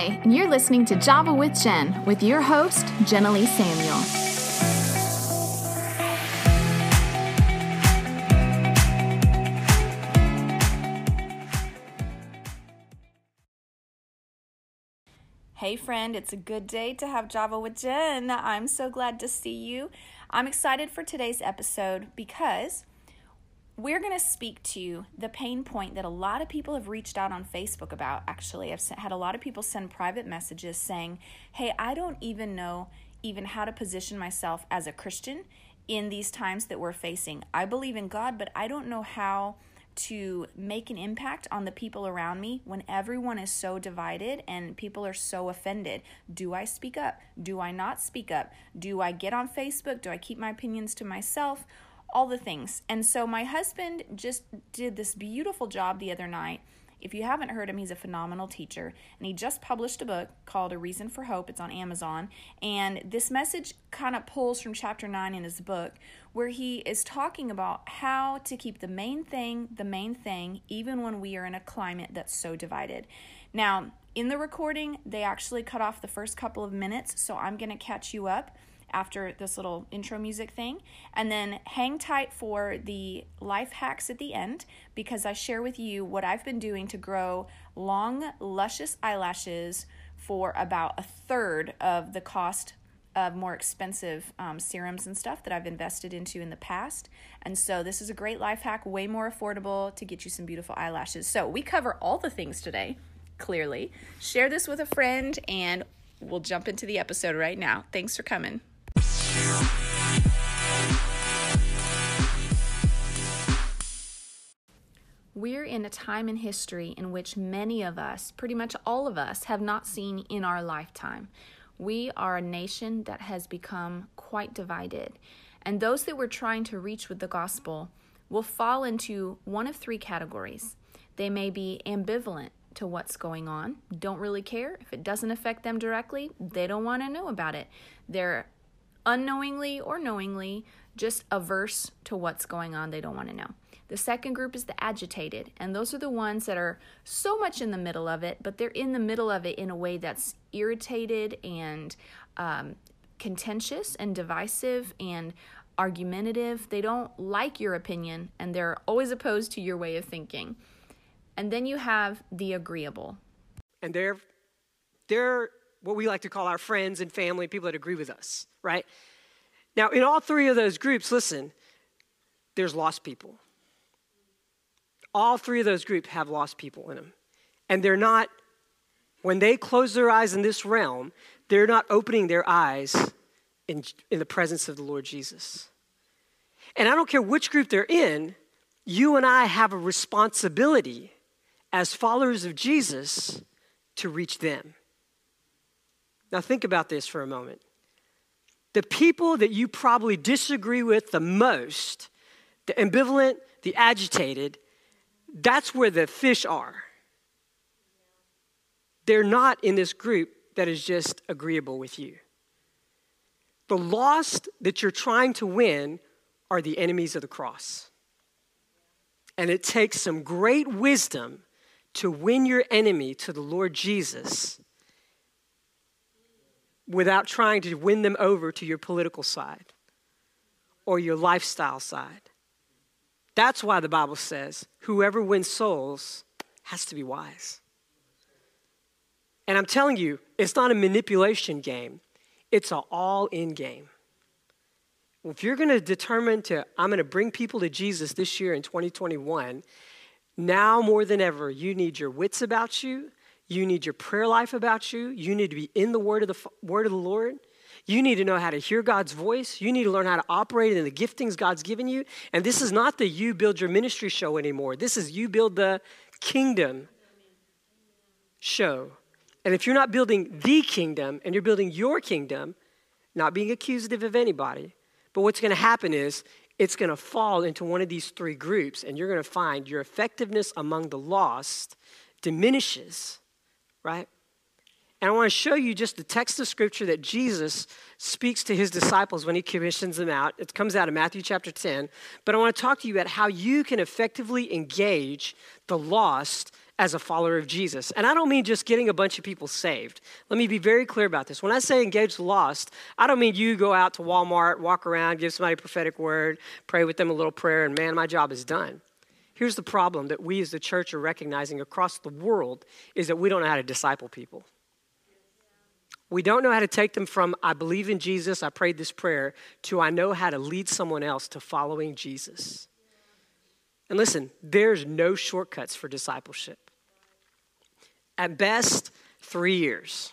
Hi, and you're listening to Java with Jen with your host, Jenna Samuel. Hey, friend, it's a good day to have Java with Jen. I'm so glad to see you. I'm excited for today's episode because we're going to speak to the pain point that a lot of people have reached out on Facebook about. Actually, I've had a lot of people send private messages saying, Hey, I don't even know even how to position myself as a Christian in these times that we're facing. I believe in God, but I don't know how to make an impact on the people around me when everyone is so divided and people are so offended. Do I speak up? Do I not speak up? Do I get on Facebook? Do I keep my opinions to myself? All the things. And so my husband just did this beautiful job the other night if you haven't heard him, he's a phenomenal teacher, and he just published a book called A Reason for Hope. It's on Amazon. And this message kind of pulls from chapter 9 in his book, where he is talking about how to keep the main thing the main thing, even when we are in a climate that's so divided. Now, in the recording, they actually cut off the first couple of minutes, so I'm going to catch you up after this little intro music thing. And then hang tight for the life hacks at the end because I share with you what I've been doing to grow long, luscious eyelashes for about a third of the cost of more expensive um, serums and stuff that I've invested into in the past. And so this is a great life hack, way more affordable to get you some beautiful eyelashes. So we cover all the things today, clearly. Share this with a friend and we'll jump into the episode right now. Thanks for coming. We're in a time in history in which many of us, pretty much all of us, have not seen in our lifetime. We are a nation that has become quite divided. And those that we're trying to reach with the gospel will fall into one of three categories. They may be ambivalent to what's going on, don't really care. If it doesn't affect them directly, they don't want to know about it. They're unknowingly or knowingly just averse to what's going on. They don't want to know. The second group is the agitated, and those are the ones that are so much in the middle of it, but they're in the middle of it in a way that's irritated and um, contentious and divisive and argumentative. They don't like your opinion and they're always opposed to your way of thinking. And then you have the agreeable. And they're they're what we like to call our friends and family, people that agree with us, right? Now, in all three of those groups, listen, there's lost people. All three of those groups have lost people in them. And they're not, when they close their eyes in this realm, they're not opening their eyes in, in the presence of the Lord Jesus. And I don't care which group they're in, you and I have a responsibility as followers of Jesus to reach them. Now, think about this for a moment. The people that you probably disagree with the most, the ambivalent, the agitated, that's where the fish are. They're not in this group that is just agreeable with you. The lost that you're trying to win are the enemies of the cross. And it takes some great wisdom to win your enemy to the Lord Jesus without trying to win them over to your political side or your lifestyle side. That's why the Bible says whoever wins souls has to be wise. And I'm telling you, it's not a manipulation game, it's an all in game. If you're going to determine to, I'm going to bring people to Jesus this year in 2021, now more than ever, you need your wits about you you need your prayer life about you. You need to be in the word of the word of the Lord. You need to know how to hear God's voice. You need to learn how to operate in the giftings God's given you. And this is not the you build your ministry show anymore. This is you build the kingdom show. And if you're not building the kingdom and you're building your kingdom, not being accusative of anybody, but what's going to happen is it's going to fall into one of these three groups, and you're going to find your effectiveness among the lost diminishes right? And I want to show you just the text of scripture that Jesus speaks to his disciples when he commissions them out. It comes out of Matthew chapter 10. But I want to talk to you about how you can effectively engage the lost as a follower of Jesus. And I don't mean just getting a bunch of people saved. Let me be very clear about this. When I say engage the lost, I don't mean you go out to Walmart, walk around, give somebody a prophetic word, pray with them a little prayer, and man, my job is done. Here's the problem that we as the church are recognizing across the world is that we don't know how to disciple people. We don't know how to take them from, I believe in Jesus, I prayed this prayer, to I know how to lead someone else to following Jesus. And listen, there's no shortcuts for discipleship. At best, three years.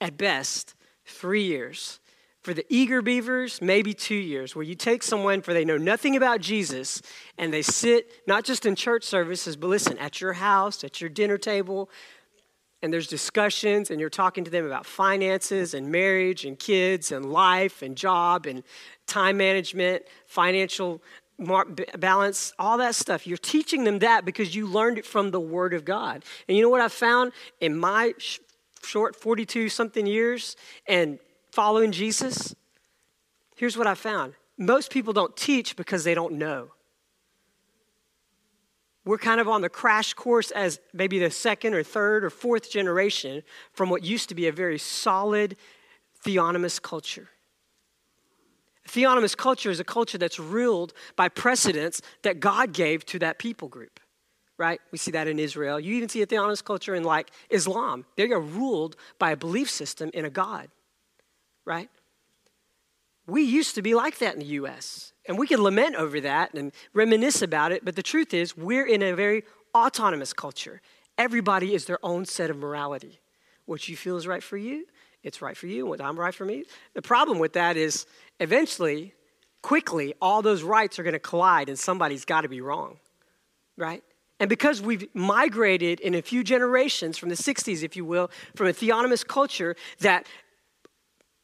At best, three years. For the eager beavers, maybe two years, where you take someone for they know nothing about Jesus and they sit not just in church services, but listen, at your house, at your dinner table, and there's discussions, and you're talking to them about finances and marriage and kids and life and job and time management, financial balance, all that stuff. You're teaching them that because you learned it from the Word of God. And you know what I found in my short 42 something years and following Jesus? Here's what I found most people don't teach because they don't know. We're kind of on the crash course as maybe the second or third or fourth generation from what used to be a very solid theonomous culture. Theonomous culture is a culture that's ruled by precedents that God gave to that people group, right? We see that in Israel. You even see a theonomous culture in like Islam. They are ruled by a belief system in a God, right? We used to be like that in the US, and we can lament over that and reminisce about it, but the truth is, we're in a very autonomous culture. Everybody is their own set of morality. What you feel is right for you, it's right for you, what I'm right for me. The problem with that is eventually, quickly, all those rights are to collide and somebody's got to be wrong, right? And because we've migrated in a few generations from the 60s, if you will, from a theonomous culture that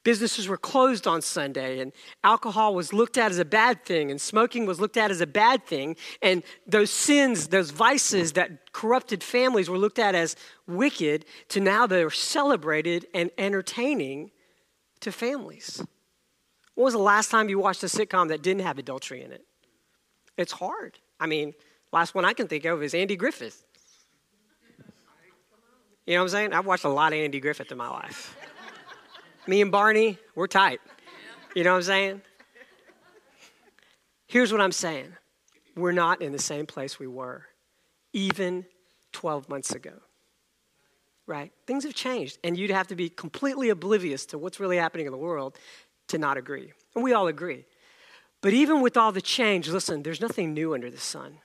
businesses were closed on Sunday and alcohol was looked at as a bad thing and smoking was looked at as a bad thing and those sins, those vices that corrupted families were looked at as wicked to now they're celebrated and entertaining to families. When was the last time you watched a sitcom that didn't have adultery in it? It's hard. I mean, last one I can think of is Andy Griffith. You know what I'm saying? I've watched a lot of Andy Griffith in my life. Me and Barney, we're tight. You know what I'm saying? Here's what I'm saying we're not in the same place we were even 12 months ago. Right? Things have changed, and you'd have to be completely oblivious to what's really happening in the world to not agree. And we all agree. But even with all the change, listen, there's nothing new under the sun.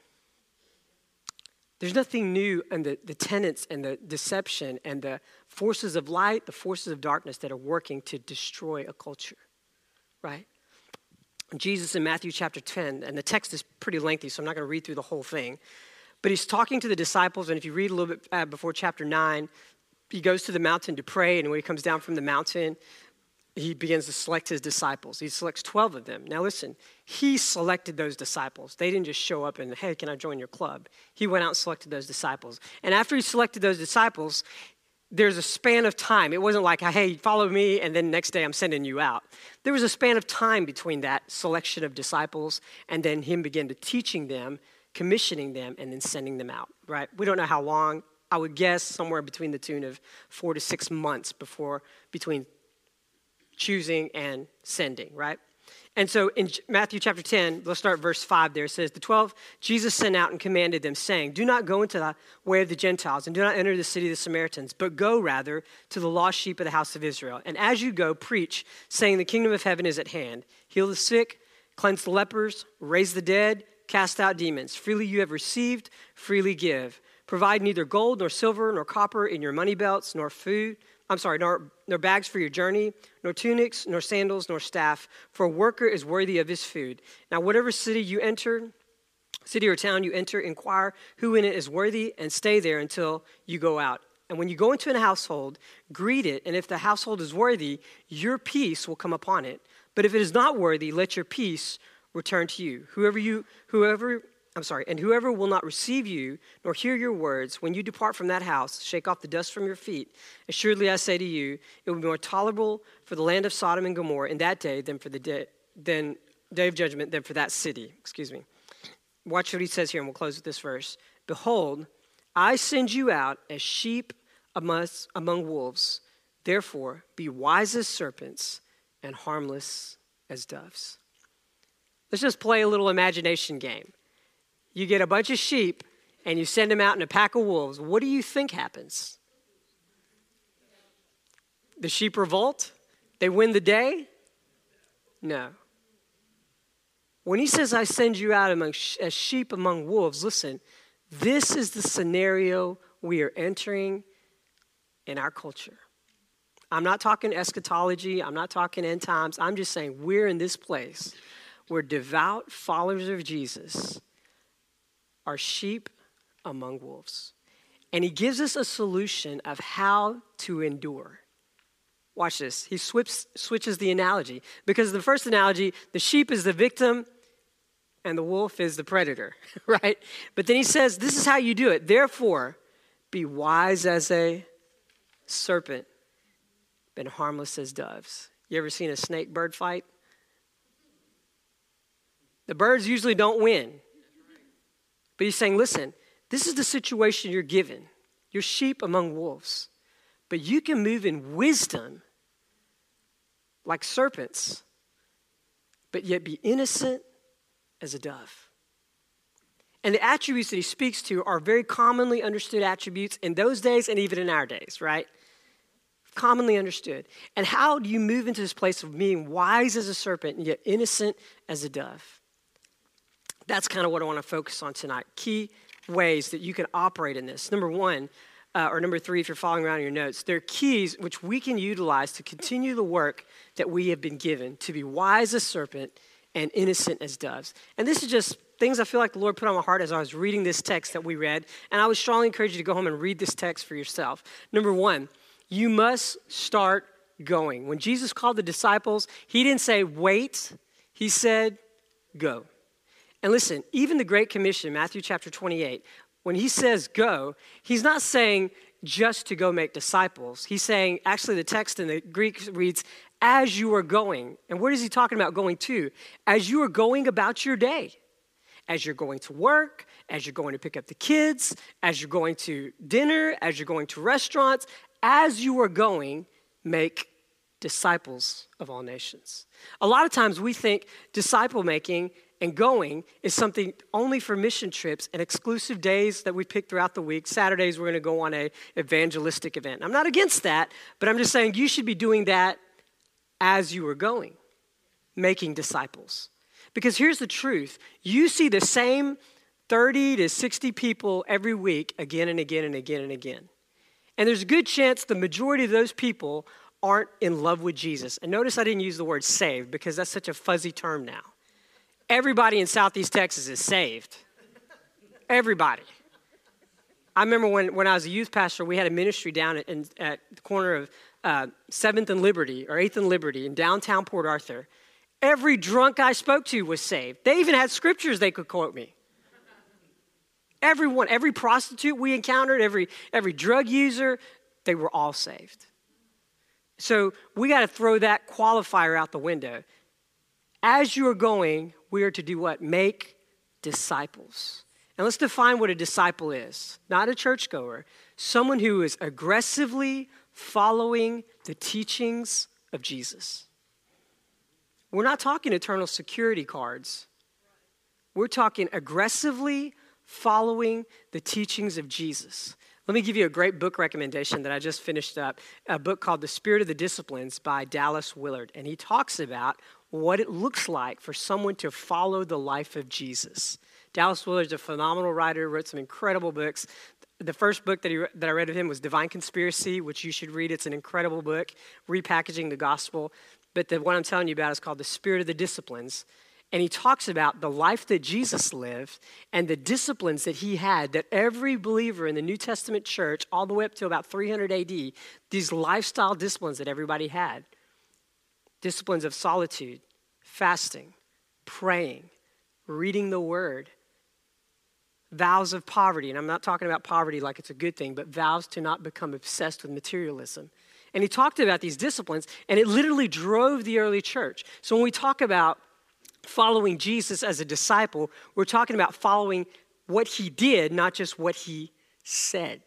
There's nothing new in the, the tenets and the deception and the forces of light, the forces of darkness that are working to destroy a culture, right? Jesus in Matthew chapter 10, and the text is pretty lengthy, so I'm not going to read through the whole thing. But he's talking to the disciples, and if you read a little bit uh, before chapter 9, he goes to the mountain to pray, and when he comes down from the mountain, he begins to select his disciples. He selects 12 of them. Now, listen, he selected those disciples. They didn't just show up and, hey, can I join your club? He went out and selected those disciples. And after he selected those disciples, there's a span of time. It wasn't like, hey, follow me, and then next day I'm sending you out. There was a span of time between that selection of disciples and then him begin to teaching them, commissioning them, and then sending them out, right? We don't know how long. I would guess somewhere between the tune of four to six months before, between choosing and sending, right? And so in Matthew chapter 10, let's start verse 5 there. It says, The 12 Jesus sent out and commanded them, saying, Do not go into the way of the Gentiles, and do not enter the city of the Samaritans, but go rather to the lost sheep of the house of Israel. And as you go, preach, saying, The kingdom of heaven is at hand. Heal the sick, cleanse the lepers, raise the dead, cast out demons. Freely you have received, freely give. Provide neither gold nor silver nor copper in your money belts, nor food I'm sorry, nor, nor bags for your journey, nor tunics, nor sandals, nor staff, for a worker is worthy of his food. Now, whatever city you enter, city or town you enter, inquire who in it is worthy, and stay there until you go out. And when you go into a household, greet it, and if the household is worthy, your peace will come upon it. But if it is not worthy, let your peace return to you. Whoever you, whoever I'm sorry, and whoever will not receive you nor hear your words, when you depart from that house, shake off the dust from your feet. Assuredly, I say to you, it will be more tolerable for the land of Sodom and Gomorrah in that day than for the day, than day of judgment than for that city. Excuse me. Watch what he says here, and we'll close with this verse. Behold, I send you out as sheep among, among wolves. Therefore, be wise as serpents and harmless as doves. Let's just play a little imagination game. You get a bunch of sheep and you send them out in a pack of wolves. What do you think happens? The sheep revolt? They win the day? No. When he says, I send you out among sh- as sheep among wolves, listen, this is the scenario we are entering in our culture. I'm not talking eschatology, I'm not talking end times. I'm just saying we're in this place where devout followers of Jesus are sheep among wolves. And he gives us a solution of how to endure. Watch this. He switches, switches the analogy because the first analogy, the sheep is the victim and the wolf is the predator, right? But then he says, This is how you do it. Therefore, be wise as a serpent, and harmless as doves. You ever seen a snake bird fight? The birds usually don't win. But he's saying, Listen, this is the situation you're given. You're sheep among wolves. But you can move in wisdom like serpents, but yet be innocent as a dove. And the attributes that he speaks to are very commonly understood attributes in those days and even in our days, right? Commonly understood. And how do you move into this place of being wise as a serpent and yet innocent as a dove? That's kind of what I want to focus on tonight. Key ways that you can operate in this. Number one, uh, or number three, if you're following around in your notes, there are keys which we can utilize to continue the work that we have been given to be wise as serpent and innocent as doves. And this is just things I feel like the Lord put on my heart as I was reading this text that we read. And I would strongly encourage you to go home and read this text for yourself. Number one, you must start going. When Jesus called the disciples, he didn't say, wait, he said, go. And listen, even the Great Commission, Matthew chapter 28, when he says go, he's not saying just to go make disciples. He's saying, actually, the text in the Greek reads, as you are going. And where is he talking about going to? As you are going about your day. As you're going to work, as you're going to pick up the kids, as you're going to dinner, as you're going to restaurants, as you are going, make disciples of all nations. A lot of times we think disciple making and going is something only for mission trips and exclusive days that we pick throughout the week. Saturdays, we're going to go on a evangelistic event. I'm not against that, but I'm just saying you should be doing that as you are going, making disciples. Because here's the truth you see the same 30 to 60 people every week again and again and again and again. And there's a good chance the majority of those people aren't in love with Jesus. And notice I didn't use the word saved because that's such a fuzzy term now. Everybody in Southeast Texas is saved. Everybody. I remember when, when I was a youth pastor, we had a ministry down at, in, at the corner of uh, 7th and Liberty or 8th and Liberty in downtown Port Arthur. Every drunk I spoke to was saved. They even had scriptures they could quote me. Everyone, every prostitute we encountered, every, every drug user, they were all saved. So we got to throw that qualifier out the window. As you are going, we are to do what? Make disciples. And let's define what a disciple is not a churchgoer, someone who is aggressively following the teachings of Jesus. We're not talking eternal security cards. We're talking aggressively following the teachings of Jesus. Let me give you a great book recommendation that I just finished up a book called The Spirit of the Disciplines by Dallas Willard. And he talks about what it looks like for someone to follow the life of Jesus. Dallas Willard's a phenomenal writer, wrote some incredible books the first book that, he, that I read of him was Divine Conspiracy, which you should read. It's an incredible book, repackaging the gospel. But the one I'm telling you about is called The Spirit of the Disciplines. And he talks about the life that Jesus lived and the disciplines that he had, that every believer in the New Testament church, all the way up to about 300 AD, these lifestyle disciplines that everybody had disciplines of solitude, fasting, praying, reading the word, vows of poverty. And I'm not talking about poverty like it's a good thing, but vows to not become obsessed with materialism. And he talked about these disciplines, and it literally drove the early church. So when we talk about following Jesus as a disciple, we're talking about following what he did, not just what he said.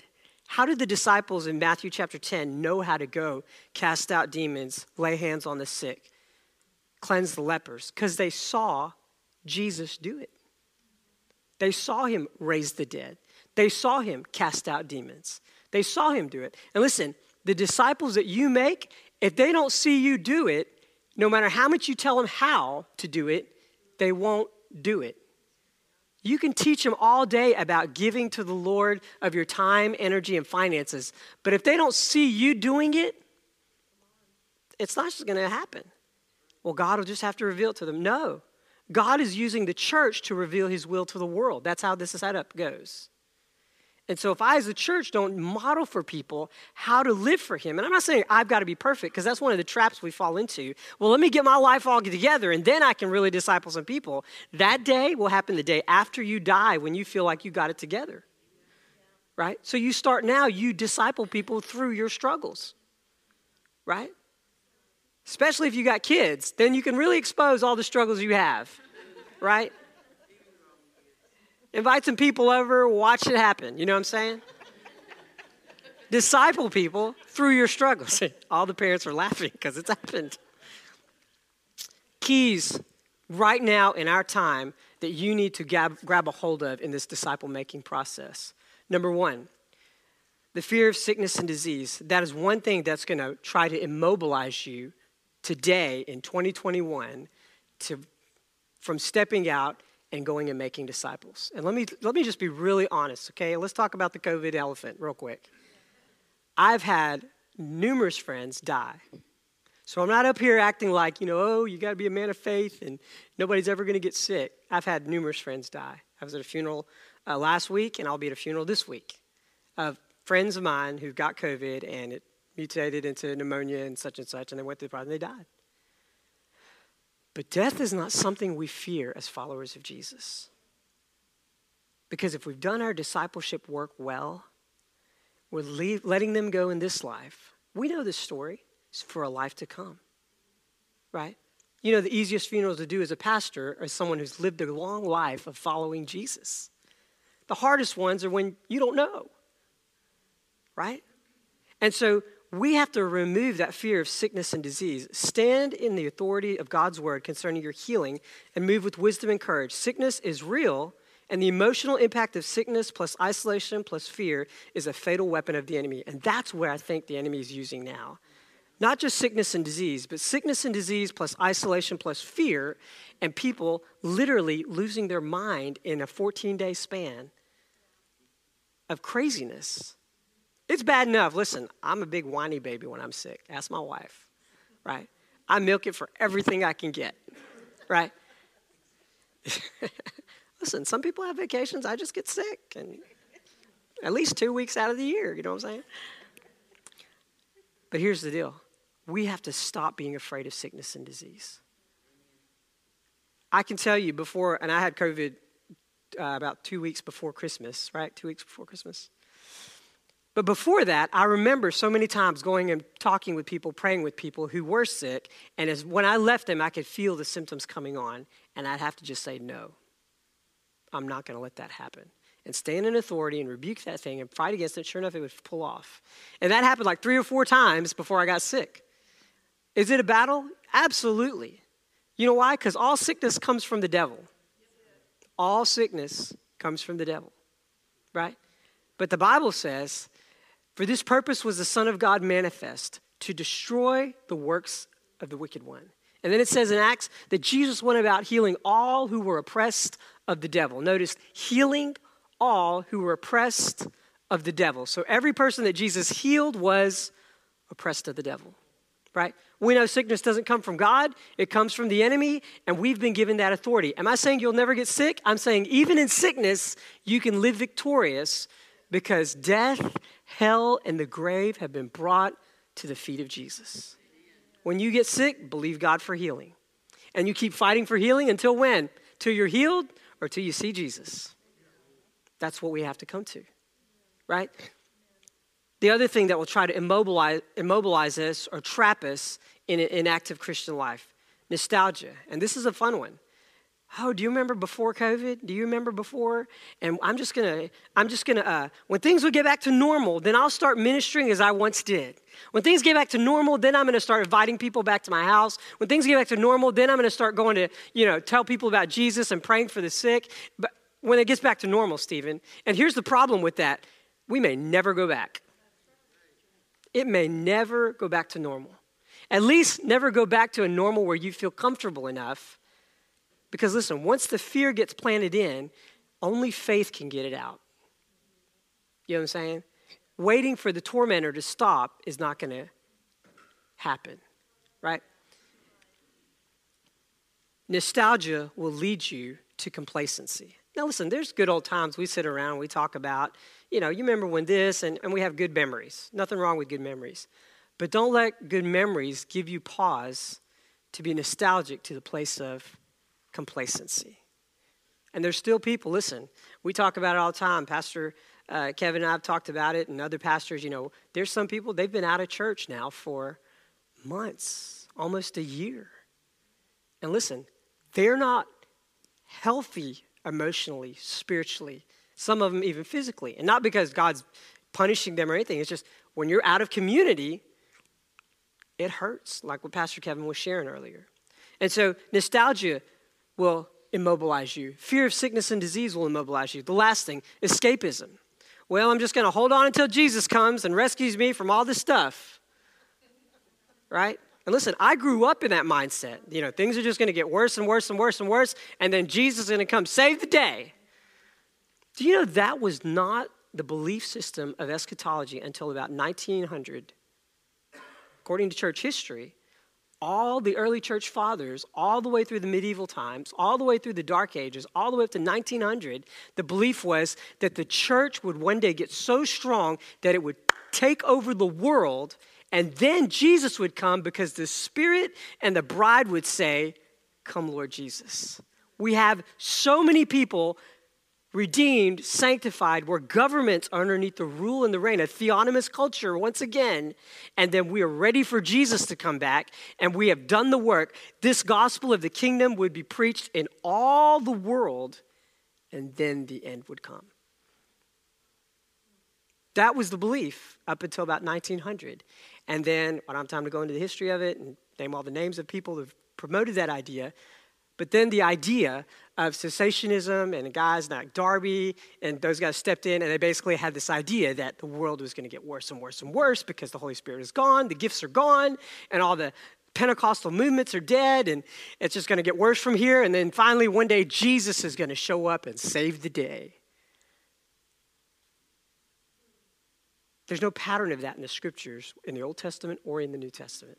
How did the disciples in Matthew chapter 10 know how to go cast out demons, lay hands on the sick, cleanse the lepers? Because they saw Jesus do it. They saw him raise the dead, they saw him cast out demons, they saw him do it. And listen, the disciples that you make, if they don't see you do it, no matter how much you tell them how to do it, they won't do it. You can teach them all day about giving to the Lord of your time, energy, and finances, but if they don't see you doing it, it's not just going to happen. Well, God will just have to reveal it to them. No. God is using the church to reveal his will to the world. That's how this setup goes. And so, if I, as a church, don't model for people how to live for Him, and I'm not saying I've got to be perfect, because that's one of the traps we fall into. Well, let me get my life all together, and then I can really disciple some people. That day will happen the day after you die when you feel like you got it together. Right? So, you start now, you disciple people through your struggles. Right? Especially if you got kids, then you can really expose all the struggles you have. Right? Invite some people over, watch it happen. You know what I'm saying? Disciple people through your struggles. All the parents are laughing because it's happened. Keys right now in our time that you need to grab, grab a hold of in this disciple making process. Number one, the fear of sickness and disease. That is one thing that's going to try to immobilize you today in 2021 to, from stepping out and going and making disciples. And let me, let me just be really honest, okay? Let's talk about the COVID elephant real quick. I've had numerous friends die. So I'm not up here acting like, you know, oh, you got to be a man of faith and nobody's ever going to get sick. I've had numerous friends die. I was at a funeral uh, last week and I'll be at a funeral this week of friends of mine who got COVID and it mutated into pneumonia and such and such and they went through the process and they died. But death is not something we fear as followers of Jesus. Because if we've done our discipleship work well, we're leave, letting them go in this life. We know this story is for a life to come, right? You know, the easiest funerals to do as a pastor are someone who's lived a long life of following Jesus. The hardest ones are when you don't know, right? And so we have to remove that fear of sickness and disease. Stand in the authority of God's word concerning your healing and move with wisdom and courage. Sickness is real, and the emotional impact of sickness plus isolation plus fear is a fatal weapon of the enemy. And that's where I think the enemy is using now. Not just sickness and disease, but sickness and disease plus isolation plus fear, and people literally losing their mind in a 14 day span of craziness. It's bad enough. Listen, I'm a big whiny baby when I'm sick. Ask my wife, right? I milk it for everything I can get, right? Listen, some people have vacations. I just get sick, and at least two weeks out of the year. You know what I'm saying? But here's the deal: we have to stop being afraid of sickness and disease. I can tell you before, and I had COVID uh, about two weeks before Christmas, right? Two weeks before Christmas. But before that, I remember so many times going and talking with people, praying with people who were sick. And as, when I left them, I could feel the symptoms coming on. And I'd have to just say, no, I'm not going to let that happen. And stand in authority and rebuke that thing and fight against it. Sure enough, it would pull off. And that happened like three or four times before I got sick. Is it a battle? Absolutely. You know why? Because all sickness comes from the devil. All sickness comes from the devil, right? But the Bible says for this purpose was the Son of God manifest to destroy the works of the wicked one. And then it says in Acts that Jesus went about healing all who were oppressed of the devil. Notice, healing all who were oppressed of the devil. So every person that Jesus healed was oppressed of the devil, right? We know sickness doesn't come from God, it comes from the enemy, and we've been given that authority. Am I saying you'll never get sick? I'm saying even in sickness, you can live victorious because death, hell, and the grave have been brought to the feet of Jesus. When you get sick, believe God for healing. And you keep fighting for healing until when? Till you're healed or till you see Jesus. That's what we have to come to, right? The other thing that will try to immobilize, immobilize us or trap us in an inactive Christian life nostalgia. And this is a fun one. Oh, do you remember before COVID? Do you remember before? And I'm just gonna, I'm just gonna, uh, when things will get back to normal, then I'll start ministering as I once did. When things get back to normal, then I'm gonna start inviting people back to my house. When things get back to normal, then I'm gonna start going to, you know, tell people about Jesus and praying for the sick. But when it gets back to normal, Stephen, and here's the problem with that we may never go back. It may never go back to normal. At least never go back to a normal where you feel comfortable enough because listen, once the fear gets planted in, only faith can get it out. You know what I'm saying? Waiting for the tormentor to stop is not going to happen, right? Nostalgia will lead you to complacency. Now, listen, there's good old times we sit around, we talk about, you know, you remember when this, and, and we have good memories. Nothing wrong with good memories. But don't let good memories give you pause to be nostalgic to the place of complacency. And there's still people, listen, we talk about it all the time. Pastor uh, Kevin and I have talked about it, and other pastors, you know, there's some people, they've been out of church now for months, almost a year. And listen, they're not healthy emotionally, spiritually, some of them even physically. And not because God's punishing them or anything, it's just when you're out of community, it hurts, like what Pastor Kevin was sharing earlier. And so, nostalgia will immobilize you. Fear of sickness and disease will immobilize you. The last thing, escapism. Well, I'm just going to hold on until Jesus comes and rescues me from all this stuff. Right? And listen, I grew up in that mindset. You know, things are just going to get worse and worse and worse and worse, and then Jesus is going to come save the day. Do you know that was not the belief system of eschatology until about 1900? According to church history, all the early church fathers, all the way through the medieval times, all the way through the dark ages, all the way up to 1900, the belief was that the church would one day get so strong that it would take over the world, and then Jesus would come because the Spirit and the bride would say, Come, Lord Jesus. We have so many people redeemed, sanctified, where governments are underneath the rule and the reign, a theonomous culture once again, and then we are ready for Jesus to come back, and we have done the work. This gospel of the kingdom would be preached in all the world, and then the end would come. That was the belief up until about 1900. And then, I don't have time to go into the history of it and name all the names of people who've promoted that idea, but then the idea of cessationism and guys like Darby and those guys stepped in and they basically had this idea that the world was going to get worse and worse and worse because the Holy Spirit is gone, the gifts are gone, and all the Pentecostal movements are dead, and it's just going to get worse from here. And then finally, one day, Jesus is going to show up and save the day. There's no pattern of that in the scriptures in the Old Testament or in the New Testament.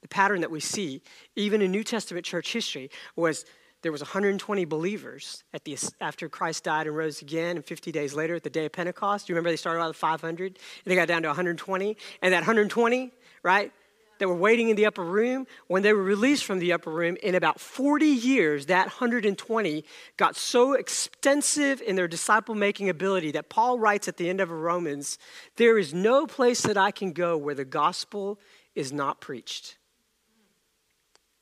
The pattern that we see, even in New Testament church history, was there was 120 believers at the, after Christ died and rose again, and 50 days later at the day of Pentecost. You remember they started out with 500, and they got down to 120. And that 120, right, that were waiting in the upper room, when they were released from the upper room, in about 40 years, that 120 got so extensive in their disciple making ability that Paul writes at the end of Romans, There is no place that I can go where the gospel is not preached.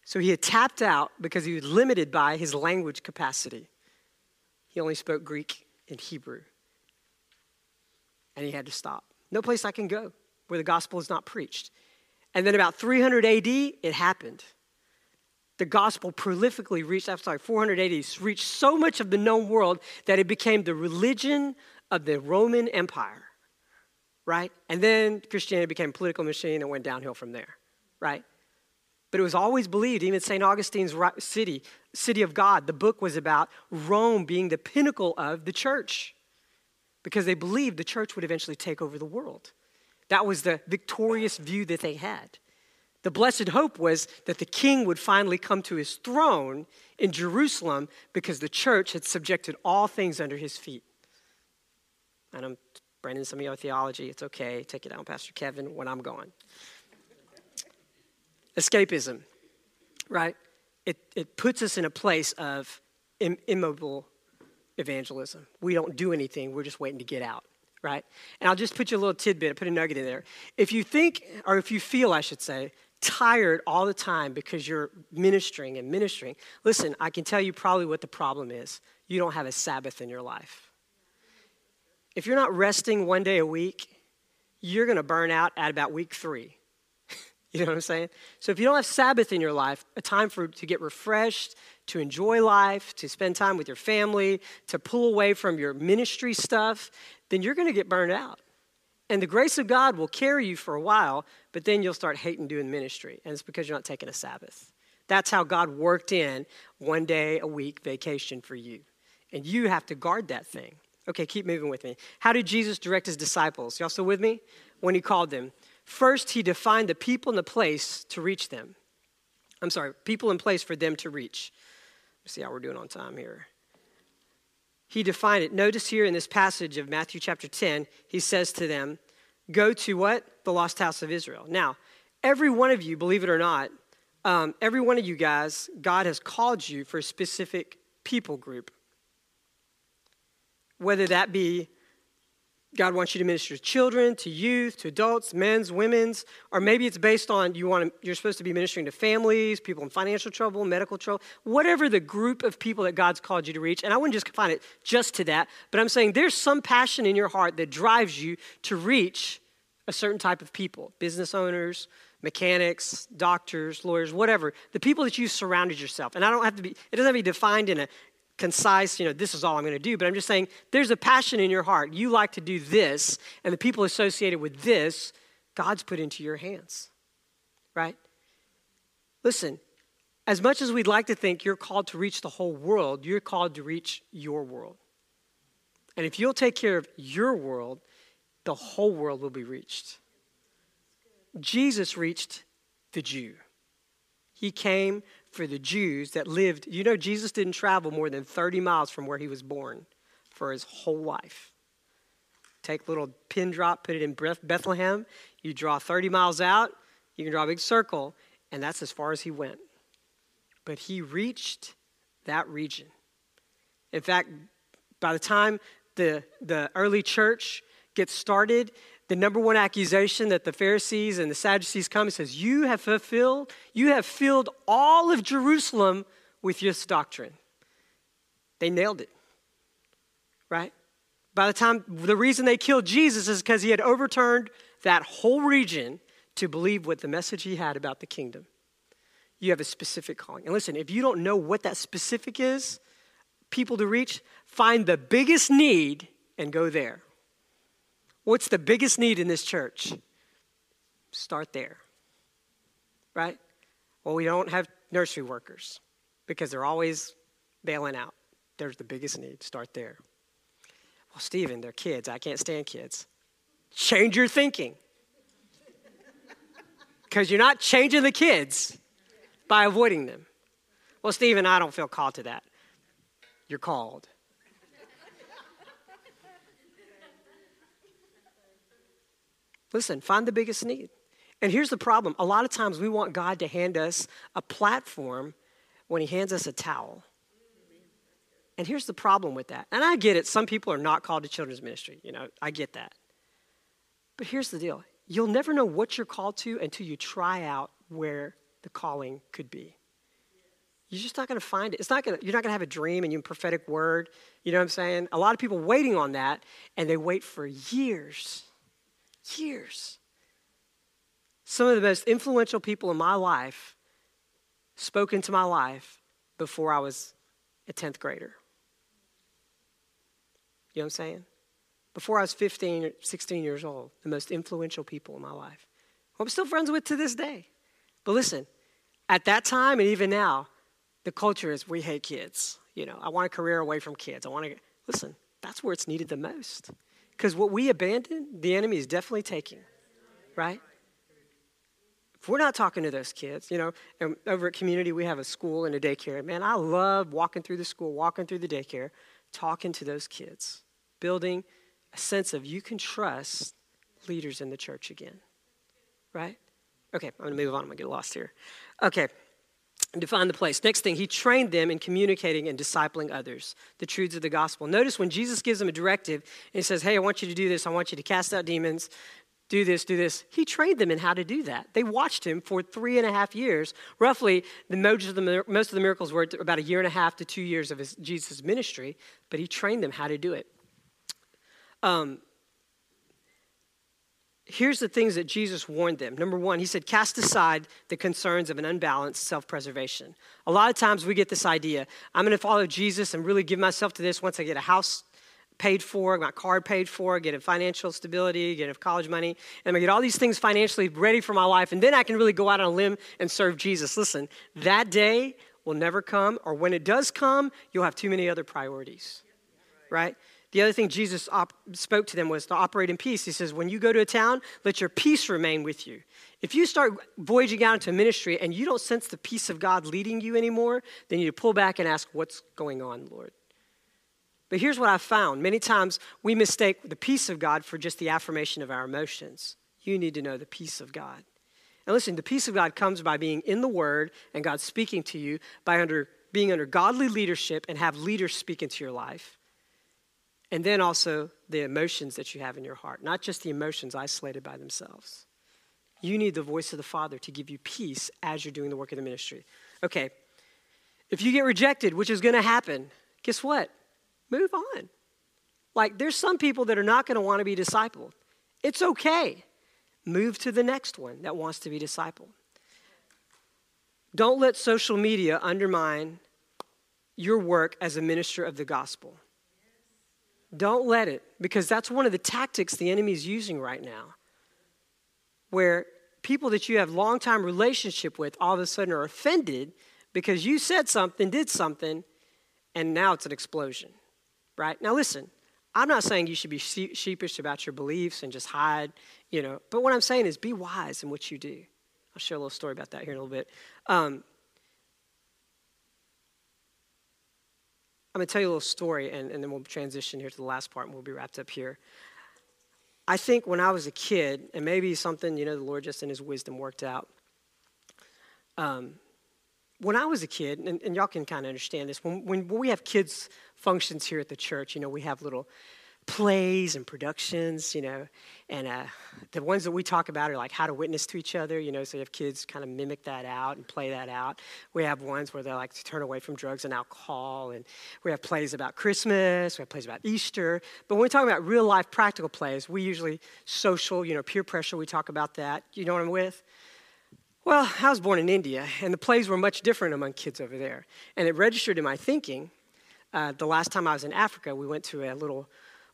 So he had tapped out because he was limited by his language capacity. He only spoke Greek and Hebrew. And he had to stop. No place I can go where the gospel is not preached. And then about 300 AD, it happened. The gospel prolifically reached, after like 400 AD, reached so much of the known world that it became the religion of the Roman Empire, right? And then Christianity became a political machine and went downhill from there, right? But it was always believed, even St. Augustine's city, city of God, the book was about Rome being the pinnacle of the church because they believed the church would eventually take over the world. That was the victorious view that they had. The blessed hope was that the king would finally come to his throne in Jerusalem because the church had subjected all things under his feet. And I'm branding some of your theology. It's okay. Take it down, Pastor Kevin, when I'm gone escapism, right? It, it puts us in a place of Im- immobile evangelism. We don't do anything, we're just waiting to get out, right? And I'll just put you a little tidbit, put a nugget in there. If you think, or if you feel, I should say, tired all the time because you're ministering and ministering, listen, I can tell you probably what the problem is. You don't have a Sabbath in your life. If you're not resting one day a week, you're going to burn out at about week three. you know what I'm saying? So if you don't have Sabbath in your life, a time for to get refreshed, to enjoy life, to spend time with your family, to pull away from your ministry stuff, then you're going to get burned out. And the grace of God will carry you for a while, but then you'll start hating doing ministry. And it's because you're not taking a Sabbath. That's how God worked in one day a week vacation for you. And you have to guard that thing. Okay, keep moving with me. How did Jesus direct his disciples? Y'all still with me? When he called them. First, he defined the people and the place to reach them. I'm sorry, people and place for them to reach. Let's see how we're doing on time here. He defined it. Notice here in this passage of Matthew chapter 10, he says to them, Go to what? The lost house of Israel. Now, every one of you, believe it or not, um, every one of you guys, God has called you for a specific people group whether that be God wants you to minister to children, to youth, to adults, men's, women's, or maybe it's based on you want to, you're supposed to be ministering to families, people in financial trouble, medical trouble, whatever the group of people that God's called you to reach. And I wouldn't just confine it just to that, but I'm saying there's some passion in your heart that drives you to reach a certain type of people, business owners, mechanics, doctors, lawyers, whatever, the people that you've surrounded yourself. And I don't have to be, it doesn't have to be defined in a concise, you know, this is all I'm going to do, but I'm just saying there's a passion in your heart. You like to do this, and the people associated with this, God's put into your hands, right? Listen, as much as we'd like to think you're called to reach the whole world, you're called to reach your world. And if you'll take care of your world, the whole world will be reached. Jesus reached the Jew. He came for the Jews that lived. You know, Jesus didn't travel more than 30 miles from where he was born for his whole life. Take a little pin drop, put it in Bethlehem. You draw 30 miles out, you can draw a big circle, and that's as far as he went. But he reached that region. In fact, by the time the, the early church gets started, the number one accusation that the Pharisees and the Sadducees come and says, You have fulfilled, you have filled all of Jerusalem with this doctrine. They nailed it. Right? By the time the reason they killed Jesus is because he had overturned that whole region to believe what the message he had about the kingdom. You have a specific calling. And listen, if you don't know what that specific is, people to reach, find the biggest need and go there. What's the biggest need in this church? Start there. Right? Well, we don't have nursery workers because they're always bailing out. There's the biggest need. Start there. Well, Stephen, they're kids. I can't stand kids. Change your thinking. Because you're not changing the kids by avoiding them. Well, Stephen, I don't feel called to that. You're called. Listen, find the biggest need. And here's the problem a lot of times we want God to hand us a platform when He hands us a towel. And here's the problem with that. And I get it, some people are not called to children's ministry. You know, I get that. But here's the deal you'll never know what you're called to until you try out where the calling could be. You're just not going to find it. It's not going to, you're not going to have a dream and you prophetic word. You know what I'm saying? A lot of people waiting on that, and they wait for years years. Some of the most influential people in my life spoke into my life before I was a 10th grader. You know what I'm saying? Before I was 15 or 16 years old, the most influential people in my life. I'm still friends with to this day. But listen, at that time and even now, the culture is we hate kids. You know, I want a career away from kids. I want to listen, that's where it's needed the most. Because what we abandon, the enemy is definitely taking, right? If we're not talking to those kids, you know, and over at community we have a school and a daycare. Man, I love walking through the school, walking through the daycare, talking to those kids, building a sense of you can trust leaders in the church again, right? Okay, I'm gonna move on. I'm gonna get lost here. Okay, define the place. Next thing, he trained them in communicating and discipling others, the truths of the gospel. Notice when Jesus gives them a directive and he says, Hey, I want you to do this, I want you to cast out demons, do this, do this. He trained them in how to do that. They watched him for three and a half years. Roughly, the most of the, most of the miracles were about a year and a half to two years of his, Jesus' ministry, but he trained them how to do it. Um, here's the things that Jesus warned them. Number one, he said, cast aside the concerns of an unbalanced self preservation. A lot of times we get this idea I'm going to follow Jesus and really give myself to this once I get a house paid for, my car paid for, get a financial stability, get a college money, and I get all these things financially ready for my life, and then I can really go out on a limb and serve Jesus. Listen, that day will never come, or when it does come, you'll have too many other priorities, right? The other thing Jesus op- spoke to them was to operate in peace. He says, When you go to a town, let your peace remain with you. If you start voyaging out into ministry and you don't sense the peace of God leading you anymore, then you pull back and ask, What's going on, Lord? But here's what I've found many times we mistake the peace of God for just the affirmation of our emotions. You need to know the peace of God. And listen, the peace of God comes by being in the Word and God speaking to you, by under, being under godly leadership and have leaders speak into your life. And then also the emotions that you have in your heart, not just the emotions isolated by themselves. You need the voice of the Father to give you peace as you're doing the work of the ministry. Okay, if you get rejected, which is to happen, guess what? Move on. Like, there's some people that are not want to be discipled. It's okay. Move to the next one that wants to be discipled. Don't let social media undermine your work as a minister of the gospel. Don't let it, because that's one of the tactics the enemy is using right now. Where people that you have long time relationship with all of a sudden are offended because you said something, did something, and now it's an explosion. Right? Now listen, I'm not saying you should be sheepish about your beliefs and just hide, you know, but what I'm saying is be wise in what you do. I'll share a little story about that here in a little bit. Um, I'm going to tell you a little story, and, and then we'll transition here to the last part, and we'll be wrapped up here. I think when I was a kid, and maybe something, you know, the Lord just in His wisdom worked out. Um, when I was a kid, and, and y'all can kind of understand this, when, when, when we have kids' functions here at the church, you know, we have little plays and productions, you know, and uh, the ones that we talk about are like how to witness to each other, you know, so you have kids kind of mimic that out and play that out. We have ones where they like to turn away from drugs and alcohol, and we have plays about Christmas, we have plays about Easter. But when we talk about real life practical plays, we usually social, you know, peer pressure, we talk about that. You know what I'm with? Well, I was born in India, and the plays were much different among kids over there. And it registered in my thinking. Uh, the last time I was in Africa, we went to a little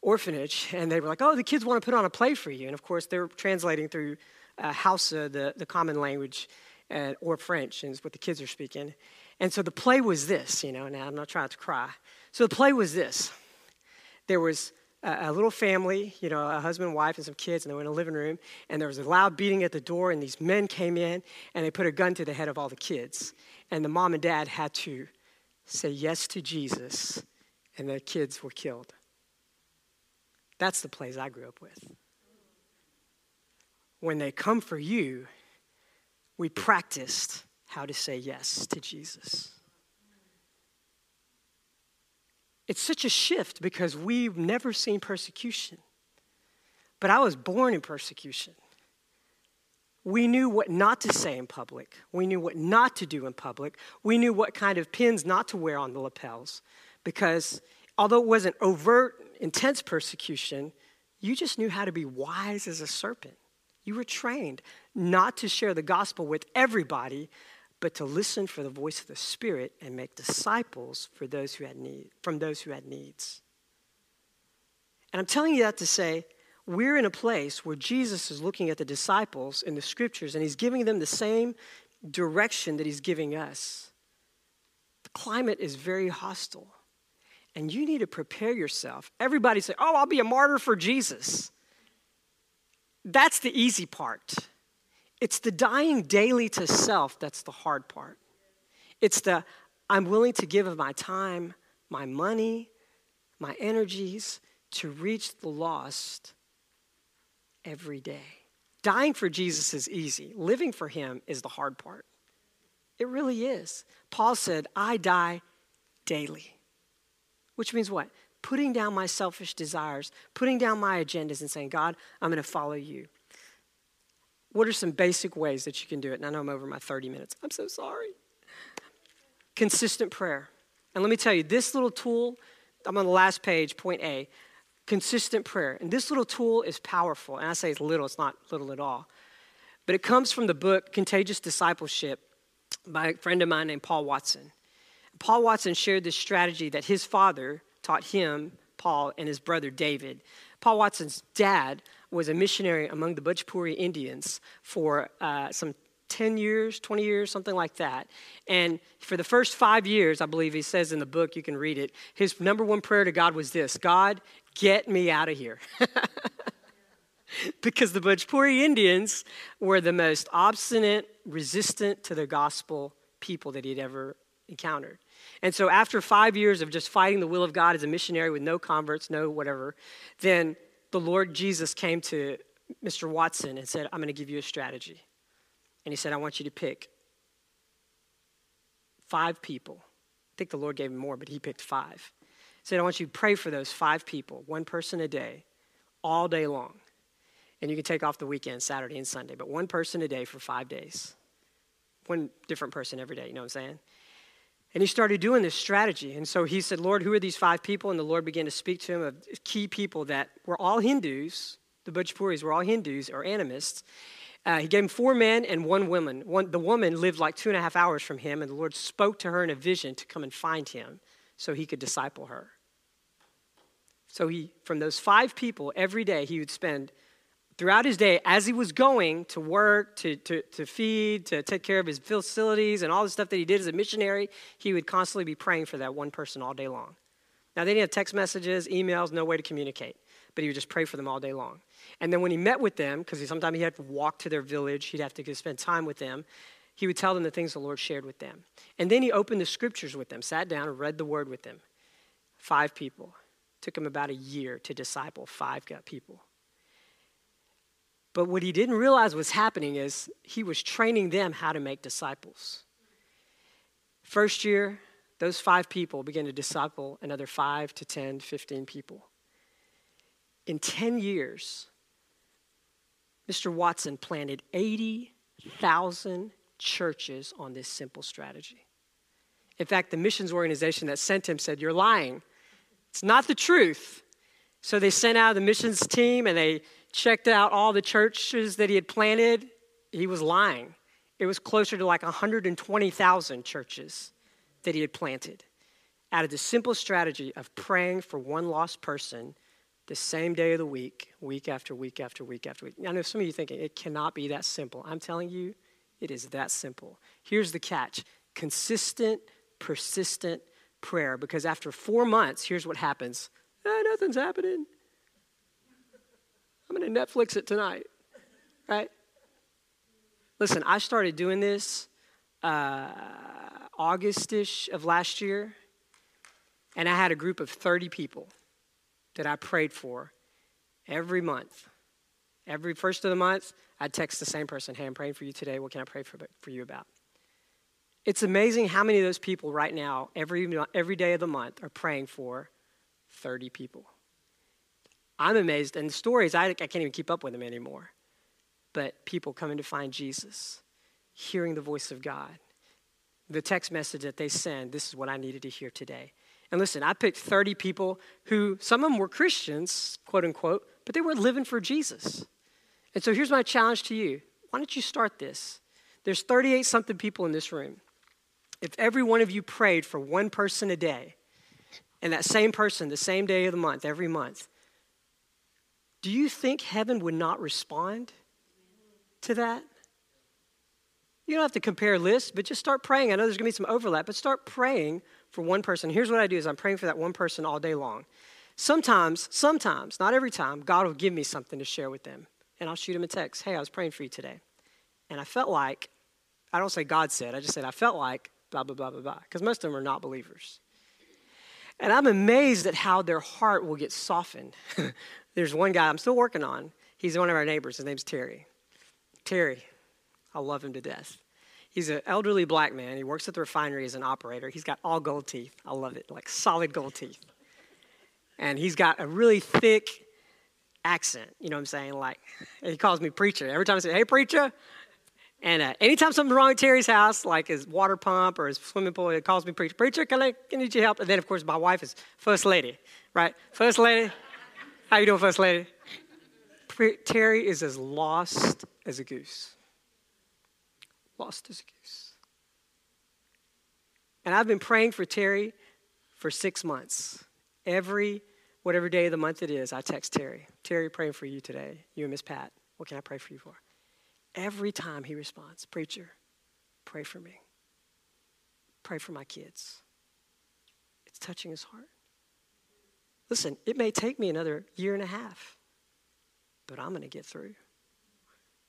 orphanage, and they were like, "Oh, the kids want to put on a play for you." And of course, they're translating through uh, Hausa, the, the common language, uh, or French, and is what the kids are speaking. And so the play was this, you know. Now I'm not trying to cry. So the play was this: there was a, a little family, you know, a husband, wife, and some kids, and they were in a living room, and there was a loud beating at the door, and these men came in, and they put a gun to the head of all the kids, and the mom and dad had to say yes to Jesus, and the kids were killed. That's the plays I grew up with. When they come for you, we practiced how to say yes to Jesus. It's such a shift because we've never seen persecution. But I was born in persecution. We knew what not to say in public. We knew what not to do in public. We knew what kind of pins not to wear on the lapels. Because although it wasn't overt intense persecution, you just knew how to be wise as a serpent. You were trained not to share the gospel with everybody, but to listen for the voice of the Spirit and make disciples for those who had need, from those who had needs. And I'm telling you that to say, we're in a place where Jesus is looking at the disciples in the scriptures and he's giving them the same direction that he's giving us. The climate is very hostile. And you need to prepare yourself. Everybody say, Oh, I'll be a martyr for Jesus. That's the easy part. It's the dying daily to self that's the hard part. It's the I'm willing to give of my time, my money, my energies to reach the lost every day. Dying for Jesus is easy, living for him is the hard part. It really is. Paul said, I die daily. Which means what? Putting down my selfish desires, putting down my agendas, and saying, God, I'm going to follow you. What are some basic ways that you can do it? And I know I'm over my 30 minutes. I'm so sorry. Consistent prayer. And let me tell you, this little tool, I'm on the last page, point A, consistent prayer. And this little tool is powerful. And I say it's little, it's not little at all. But it comes from the book Contagious Discipleship by a friend of mine named Paul Watson. Paul Watson shared this strategy that his father taught him, Paul, and his brother David. Paul Watson's dad was a missionary among the Bhojpuri Indians for uh, some 10 years, 20 years, something like that. And for the first five years, I believe he says in the book, you can read it, his number one prayer to God was this God, get me out of here. because the Bhojpuri Indians were the most obstinate, resistant to the gospel people that he'd ever encountered. And so, after five years of just fighting the will of God as a missionary with no converts, no whatever, then the Lord Jesus came to Mr. Watson and said, I'm going to give you a strategy. And he said, I want you to pick five people. I think the Lord gave him more, but he picked five. He said, I want you to pray for those five people, one person a day, all day long. And you can take off the weekend, Saturday and Sunday, but one person a day for five days. One different person every day, you know what I'm saying? And he started doing this strategy. And so he said, Lord, who are these five people? And the Lord began to speak to him of key people that were all Hindus. The Bhojpuris were all Hindus or animists. Uh, he gave him four men and one woman. One, the woman lived like two and a half hours from him, and the Lord spoke to her in a vision to come and find him so he could disciple her. So he, from those five people, every day he would spend throughout his day, as he was going to work, to, to, to feed, to take care of his facilities, and all the stuff that he did as a missionary, he would constantly be praying for that one person all day long. Now, they didn't have text messages, emails, no way to communicate, but he would just pray for them all day long. And then when he met with them, because sometimes he had to walk to their village, he'd have to spend time with them, he would tell them the things the Lord shared with them. And then he opened the scriptures with them, sat down and read the word with them. Five people. Took him about a year to disciple five people. But what he didn't realize was happening is he was training them how to make disciples. First year, those five people began to disciple another five to 10, 15 people. In 10 years, Mr. Watson planted 80,000 churches on this simple strategy. In fact, the missions organization that sent him said, You're lying. It's not the truth. So they sent out the missions team and they checked out all the churches that he had planted, he was lying. It was closer to like 120,000 churches that he had planted out of the simple strategy of praying for one lost person the same day of the week, week after week after week after week. I know some of you thinking it cannot be that simple. I'm telling you, it is that simple. Here's the catch consistent, persistent prayer. Because after four months, here's what happens eh, nothing's happening. I'm going to Netflix it tonight, right? Listen, I started doing this uh, Augustish of last year, and I had a group of 30 people that I prayed for every month. Every first of the month, I'd text the same person, Hey, I'm praying for you today. What can I pray for, for you about? It's amazing how many of those people right now, every, every day of the month, are praying for 30 people. I'm amazed. And the stories, I, I can't even keep up with them anymore. But people coming to find Jesus, hearing the voice of God, the text message that they send, this is what I needed to hear today. And listen, I picked 30 people who, some of them were Christians, quote unquote, but they were living for Jesus. And so here's my challenge to you. Why don't you start this? There's 38 something people in this room. If every one of you prayed for one person a day, and that same person the same day of the month, every month, do you think heaven would not respond to that? You don't have to compare lists, but just start praying. I know there's going to be some overlap, but start praying for one person. Here's what I do is I'm praying for that one person all day long. Sometimes, sometimes, not every time, God will give me something to share with them. And I'll shoot him a text. Hey, I was praying for you today. And I felt like, I don't say God said, I just said I felt like blah, blah, blah, blah, blah. Because most of them are not believers. And I'm amazed at how their heart will get softened There's one guy I'm still working on. He's one of our neighbors. His name's Terry. Terry, I love him to death. He's an elderly black man. He works at the refinery as an operator. He's got all gold teeth. I love it, like solid gold teeth. And he's got a really thick, accent. You know what I'm saying? Like, he calls me preacher. Every time I say, hey, preacher. And uh, anytime something's wrong at Terry's house, like his water pump or his swimming pool, he calls me preacher. Preacher, can I, can need your help? And then, of course, my wife is first lady, right? First lady. How you doing, first lady? Terry is as lost as a goose. Lost as a goose. And I've been praying for Terry for six months. Every, whatever day of the month it is, I text Terry. Terry, praying for you today. You and Miss Pat. What can I pray for you for? Every time he responds, Preacher, pray for me. Pray for my kids. It's touching his heart. Listen, it may take me another year and a half, but I'm going to get through.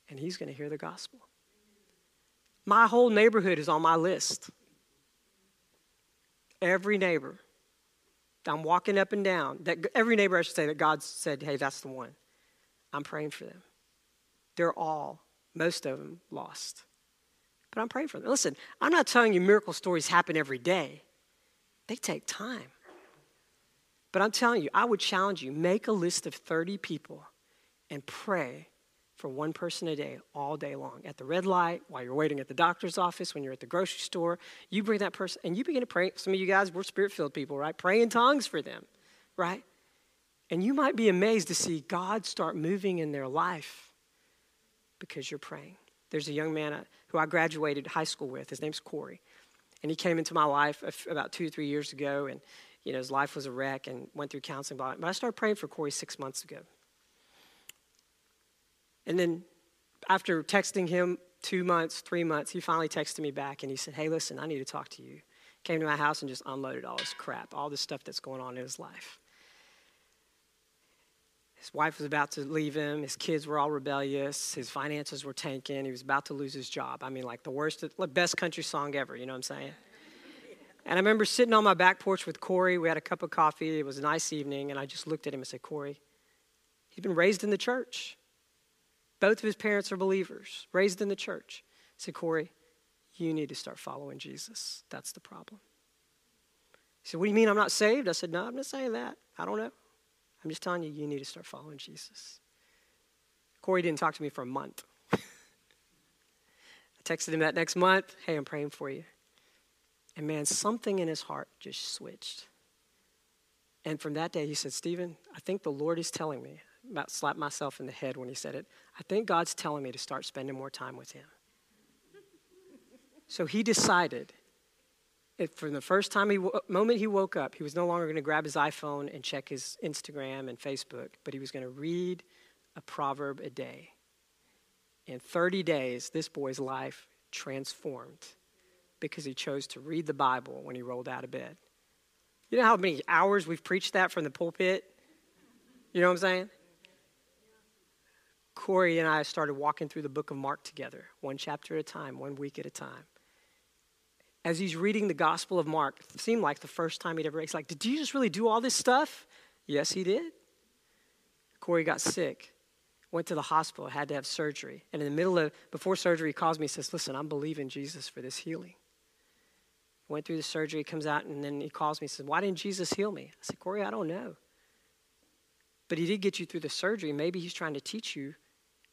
And he's going to hear the gospel. My whole neighborhood is on my list. Every neighbor. I'm walking up and down. That every neighbor I should say that God said, "Hey, that's the one." I'm praying for them. They're all, most of them, lost. But I'm praying for them. Listen, I'm not telling you miracle stories happen every day. They take time. But I'm telling you, I would challenge you make a list of 30 people and pray for one person a day all day long at the red light while you're waiting at the doctor's office when you're at the grocery store you bring that person and you begin to pray some of you guys we're spirit filled people right pray in tongues for them right and you might be amazed to see god start moving in their life because you're praying there's a young man uh, who i graduated high school with his name's corey and he came into my life about two or three years ago and you know his life was a wreck and went through counseling but i started praying for corey six months ago and then after texting him two months, three months, he finally texted me back and he said, Hey, listen, I need to talk to you. Came to my house and just unloaded all this crap, all this stuff that's going on in his life. His wife was about to leave him. His kids were all rebellious. His finances were tanking. He was about to lose his job. I mean, like the worst, best country song ever, you know what I'm saying? And I remember sitting on my back porch with Corey. We had a cup of coffee. It was a nice evening. And I just looked at him and said, Corey, he's been raised in the church. Both of his parents are believers, raised in the church. I said, Corey, you need to start following Jesus. That's the problem. He said, What do you mean I'm not saved? I said, No, I'm not saying that. I don't know. I'm just telling you, you need to start following Jesus. Corey didn't talk to me for a month. I texted him that next month, Hey, I'm praying for you. And man, something in his heart just switched. And from that day, he said, Stephen, I think the Lord is telling me about slapped myself in the head when he said it. I think God's telling me to start spending more time with him. So he decided if from the first time he moment he woke up, he was no longer going to grab his iPhone and check his Instagram and Facebook, but he was going to read a proverb a day. In 30 days, this boy's life transformed because he chose to read the Bible when he rolled out of bed. You know how many hours we've preached that from the pulpit? You know what I'm saying? Corey and I started walking through the book of Mark together, one chapter at a time, one week at a time. As he's reading the Gospel of Mark, it seemed like the first time he'd ever, he's like, Did Jesus really do all this stuff? Yes, he did. Corey got sick, went to the hospital, had to have surgery. And in the middle of, before surgery, he calls me and says, Listen, I'm believing Jesus for this healing. Went through the surgery, comes out, and then he calls me and says, Why didn't Jesus heal me? I said, Corey, I don't know. But he did get you through the surgery. Maybe he's trying to teach you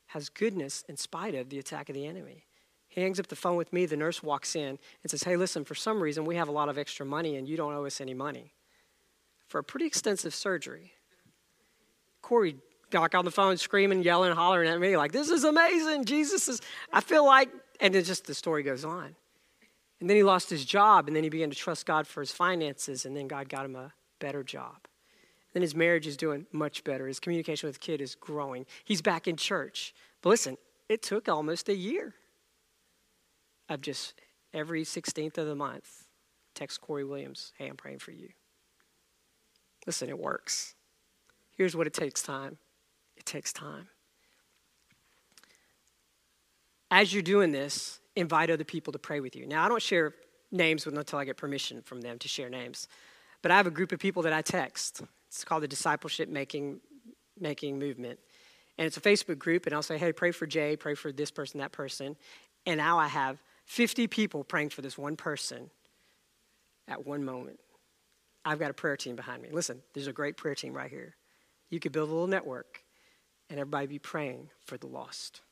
has goodness in spite of the attack of the enemy. He hangs up the phone with me. The nurse walks in and says, Hey, listen, for some reason, we have a lot of extra money and you don't owe us any money for a pretty extensive surgery. Corey got on the phone screaming, yelling, hollering at me, like, This is amazing. Jesus is, I feel like, and then just the story goes on. And then he lost his job, and then he began to trust God for his finances, and then God got him a better job. Then his marriage is doing much better. His communication with kid is growing. He's back in church. But listen, it took almost a year of just every 16th of the month, text Corey Williams, hey, I'm praying for you. Listen, it works. Here's what it takes time it takes time. As you're doing this, invite other people to pray with you. Now, I don't share names with until I get permission from them to share names, but I have a group of people that I text. It's called the Discipleship Making, Making Movement. And it's a Facebook group, and I'll say, hey, pray for Jay, pray for this person, that person. And now I have 50 people praying for this one person at one moment. I've got a prayer team behind me. Listen, there's a great prayer team right here. You could build a little network. and everybody be praying for the lost.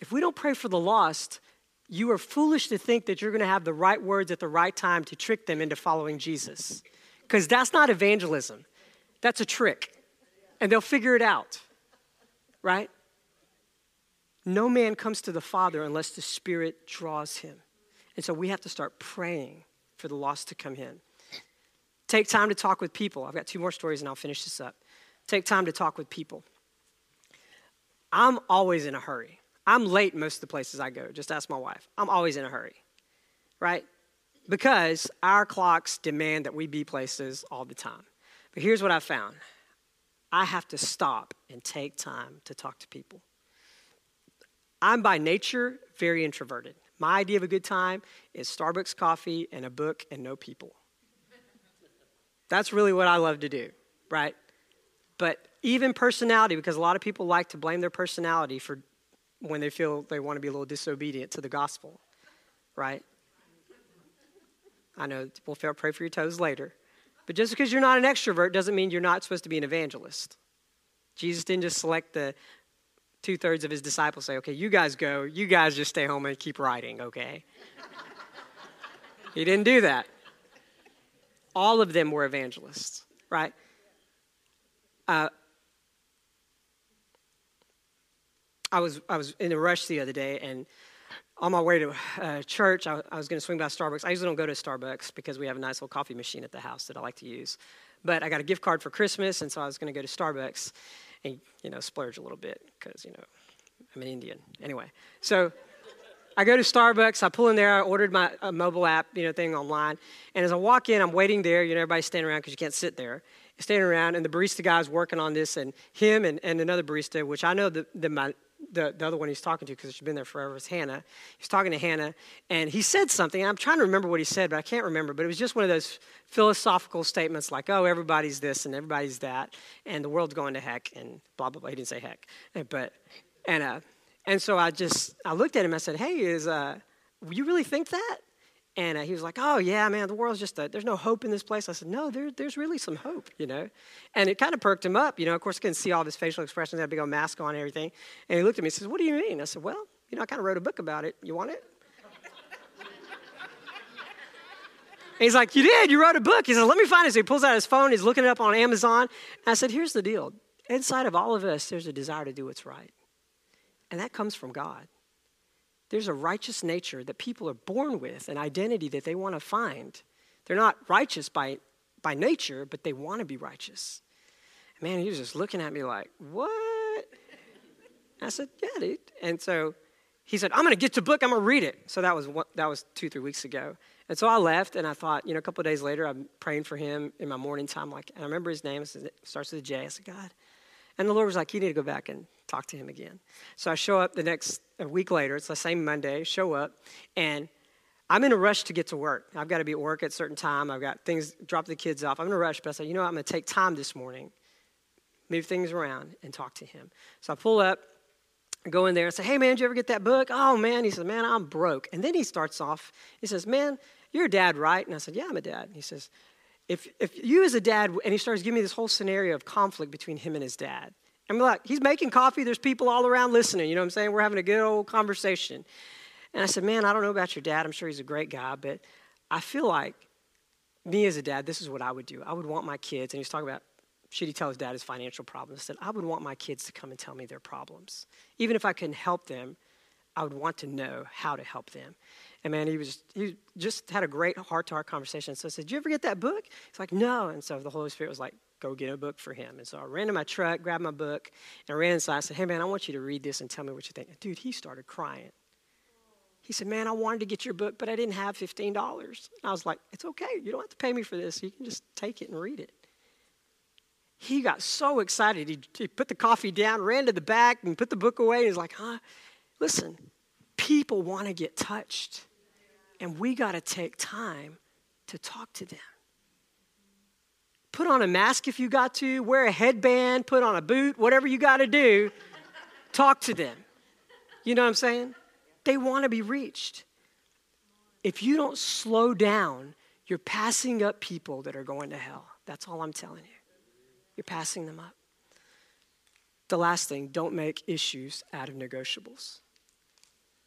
If we don't pray for the lost, you are foolish to think that you're going to have the right words at the right time to trick them into following Jesus. Because that's not evangelism, that's a trick. And they'll figure it out, right? No man comes to the Father unless the Spirit draws him. And so we have to start praying for the lost to come in. Take time to talk with people. I've got two more stories and I'll finish this up. Take time to talk with people. I'm always in a hurry. I'm late most of the places I go. Just ask my wife. I'm always in a hurry, right? Because our clocks demand that we be places all the time. But here's what I found I have to stop and take time to talk to people. I'm by nature very introverted. My idea of a good time is Starbucks coffee and a book and no people. That's really what I love to do, right? But even personality, because a lot of people like to blame their personality for when they feel they want to be a little disobedient to the gospel, right? I know we'll pray for your toes later. But just because you're not an extrovert doesn't mean you're not supposed to be an evangelist. Jesus didn't just select the two thirds of his disciples, say, okay, you guys go, you guys just stay home and keep writing, okay? he didn't do that. All of them were evangelists, right? Uh, I was I was in a rush the other day, and on my way to uh, church, I, I was going to swing by Starbucks. I usually don't go to Starbucks because we have a nice little coffee machine at the house that I like to use. But I got a gift card for Christmas, and so I was going to go to Starbucks and you know splurge a little bit because you know I'm an Indian anyway. So. I go to Starbucks, I pull in there, I ordered my mobile app, you know, thing online. And as I walk in, I'm waiting there, you know, everybody's standing around because you can't sit there. Standing around, and the barista guy's working on this, and him and, and another barista, which I know the, the, my, the, the other one he's talking to because she's been there forever is Hannah. He's talking to Hannah, and he said something. I'm trying to remember what he said, but I can't remember. But it was just one of those philosophical statements like, oh, everybody's this and everybody's that, and the world's going to heck, and blah, blah, blah. He didn't say heck. But, and, uh, and so I just, I looked at him, I said, hey, is, uh, you really think that? And uh, he was like, "Oh yeah, man, the world's just a, there's no hope in this place." I said, "No, there, there's really some hope, you know." And it kind of perked him up, you know. Of course, I couldn't see all of his facial expressions, had a big old mask on and everything. And he looked at me and says, "What do you mean?" I said, "Well, you know, I kind of wrote a book about it. You want it?" he's like, "You did? You wrote a book?" He said, "Let me find it." So he pulls out his phone. He's looking it up on Amazon. And I said, "Here's the deal. Inside of all of us, there's a desire to do what's right, and that comes from God." There's a righteous nature that people are born with, an identity that they want to find. They're not righteous by, by nature, but they want to be righteous. Man, he was just looking at me like, what? I said, yeah, dude. And so he said, I'm going to get the book. I'm going to read it. So that was, what, that was two, three weeks ago. And so I left, and I thought, you know, a couple days later, I'm praying for him in my morning time. Like, and I remember his name. It starts with a J. I said, God. And the Lord was like, you need to go back and talk to him again. So I show up the next a week later, it's the same Monday, show up, and I'm in a rush to get to work. I've got to be at work at a certain time. I've got things, drop the kids off. I'm in a rush, but I said, you know what, I'm going to take time this morning, move things around, and talk to him. So I pull up, go in there and say, hey, man, did you ever get that book? Oh, man. He says, man, I'm broke. And then he starts off, he says, man, you're a dad, right? And I said, yeah, I'm a dad. And he says, if, if you as a dad, and he starts giving me this whole scenario of conflict between him and his dad. I'm like, he's making coffee. There's people all around listening. You know what I'm saying? We're having a good old conversation. And I said, man, I don't know about your dad. I'm sure he's a great guy, but I feel like me as a dad, this is what I would do. I would want my kids, and he's talking about should he tell his dad his financial problems? I said, I would want my kids to come and tell me their problems. Even if I couldn't help them, I would want to know how to help them. And man, he was he just had a great heart to heart conversation. So I said, Did you ever get that book? He's like, No. And so the Holy Spirit was like, go get a book for him. And so I ran to my truck, grabbed my book, and I ran inside. I said, Hey, man, I want you to read this and tell me what you think. Dude, he started crying. He said, Man, I wanted to get your book, but I didn't have $15. I was like, It's okay. You don't have to pay me for this. You can just take it and read it. He got so excited. He, he put the coffee down, ran to the back, and put the book away. He's like, Huh? Listen, people want to get touched, and we got to take time to talk to them. Put on a mask if you got to, wear a headband, put on a boot, whatever you got to do. Talk to them. You know what I'm saying? They want to be reached. If you don't slow down, you're passing up people that are going to hell. That's all I'm telling you. You're passing them up. The last thing don't make issues out of negotiables.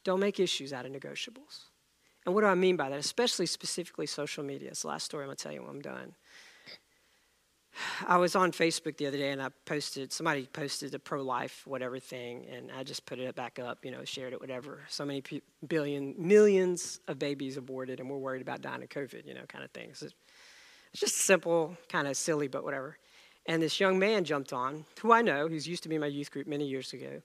Don't make issues out of negotiables. And what do I mean by that? Especially specifically social media. It's the last story I'm going to tell you when I'm done. I was on Facebook the other day and I posted, somebody posted a pro life, whatever thing, and I just put it back up, you know, shared it, whatever. So many pe- billion, millions of babies aborted and we're worried about dying of COVID, you know, kind of thing. So it's just simple, kind of silly, but whatever. And this young man jumped on, who I know, who's used to be in my youth group many years ago.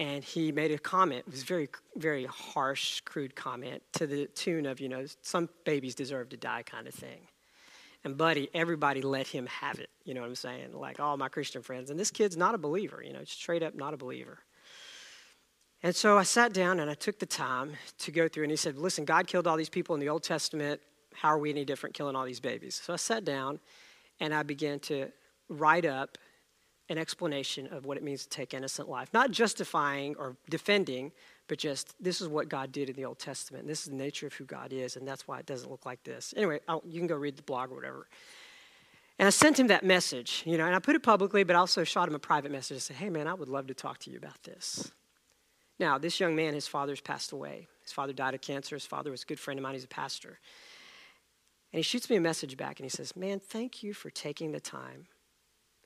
And he made a comment, it was very, very harsh, crude comment to the tune of, you know, some babies deserve to die kind of thing. And buddy, everybody let him have it. You know what I'm saying? Like all my Christian friends. And this kid's not a believer, you know, straight up not a believer. And so I sat down and I took the time to go through, and he said, Listen, God killed all these people in the Old Testament. How are we any different killing all these babies? So I sat down and I began to write up an explanation of what it means to take innocent life. Not justifying or defending, but just this is what God did in the Old Testament. This is the nature of who God is, and that's why it doesn't look like this. Anyway, I'll, you can go read the blog or whatever. And I sent him that message, you know, and I put it publicly, but I also shot him a private message and said, hey, man, I would love to talk to you about this. Now, this young man, his father's passed away. His father died of cancer. His father was a good friend of mine. He's a pastor. And he shoots me a message back and he says, Man, thank you for taking the time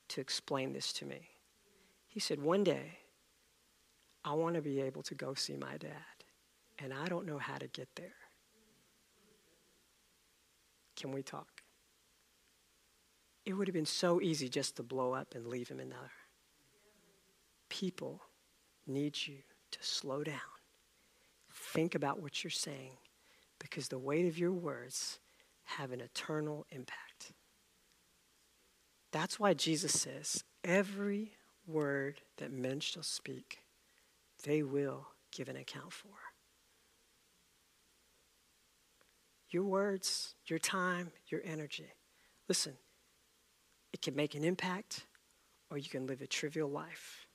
to explain this to me. He said, One day, I want to be able to go see my dad, and I don't know how to get there. Can we talk? It would have been so easy just to blow up and leave him in there. People need you to slow down. Think about what you're saying because the weight of your words have an eternal impact. That's why Jesus says, every word that men shall speak, they will give an account for. Your words, your time, your energy. Listen, it can make an impact or you can live a trivial life.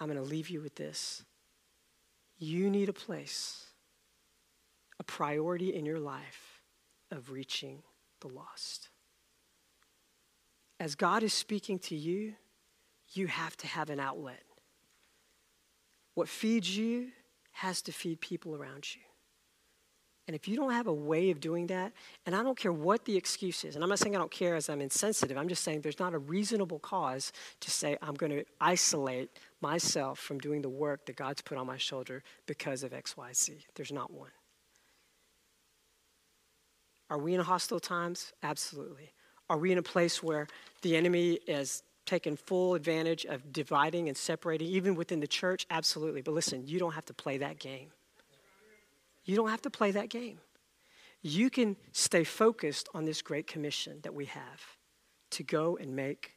I'm going to leave you with this. You need a place, a priority in your life of reaching the lost. As God is speaking to you, you have to have an outlet. What feeds you has to feed people around you. And if you don't have a way of doing that, and I don't care what the excuse is, and I'm not saying I don't care as I'm insensitive, I'm just saying there's not a reasonable cause to say I'm going to isolate myself from doing the work that God's put on my shoulder because of XYZ. There's not one. Are we in hostile times? Absolutely. Are we in a place where the enemy is taking full advantage of dividing and separating, even within the church? Absolutely. But listen, you don't have to play that game. You don't have to play that game. You can stay focused on this great commission that we have to go and make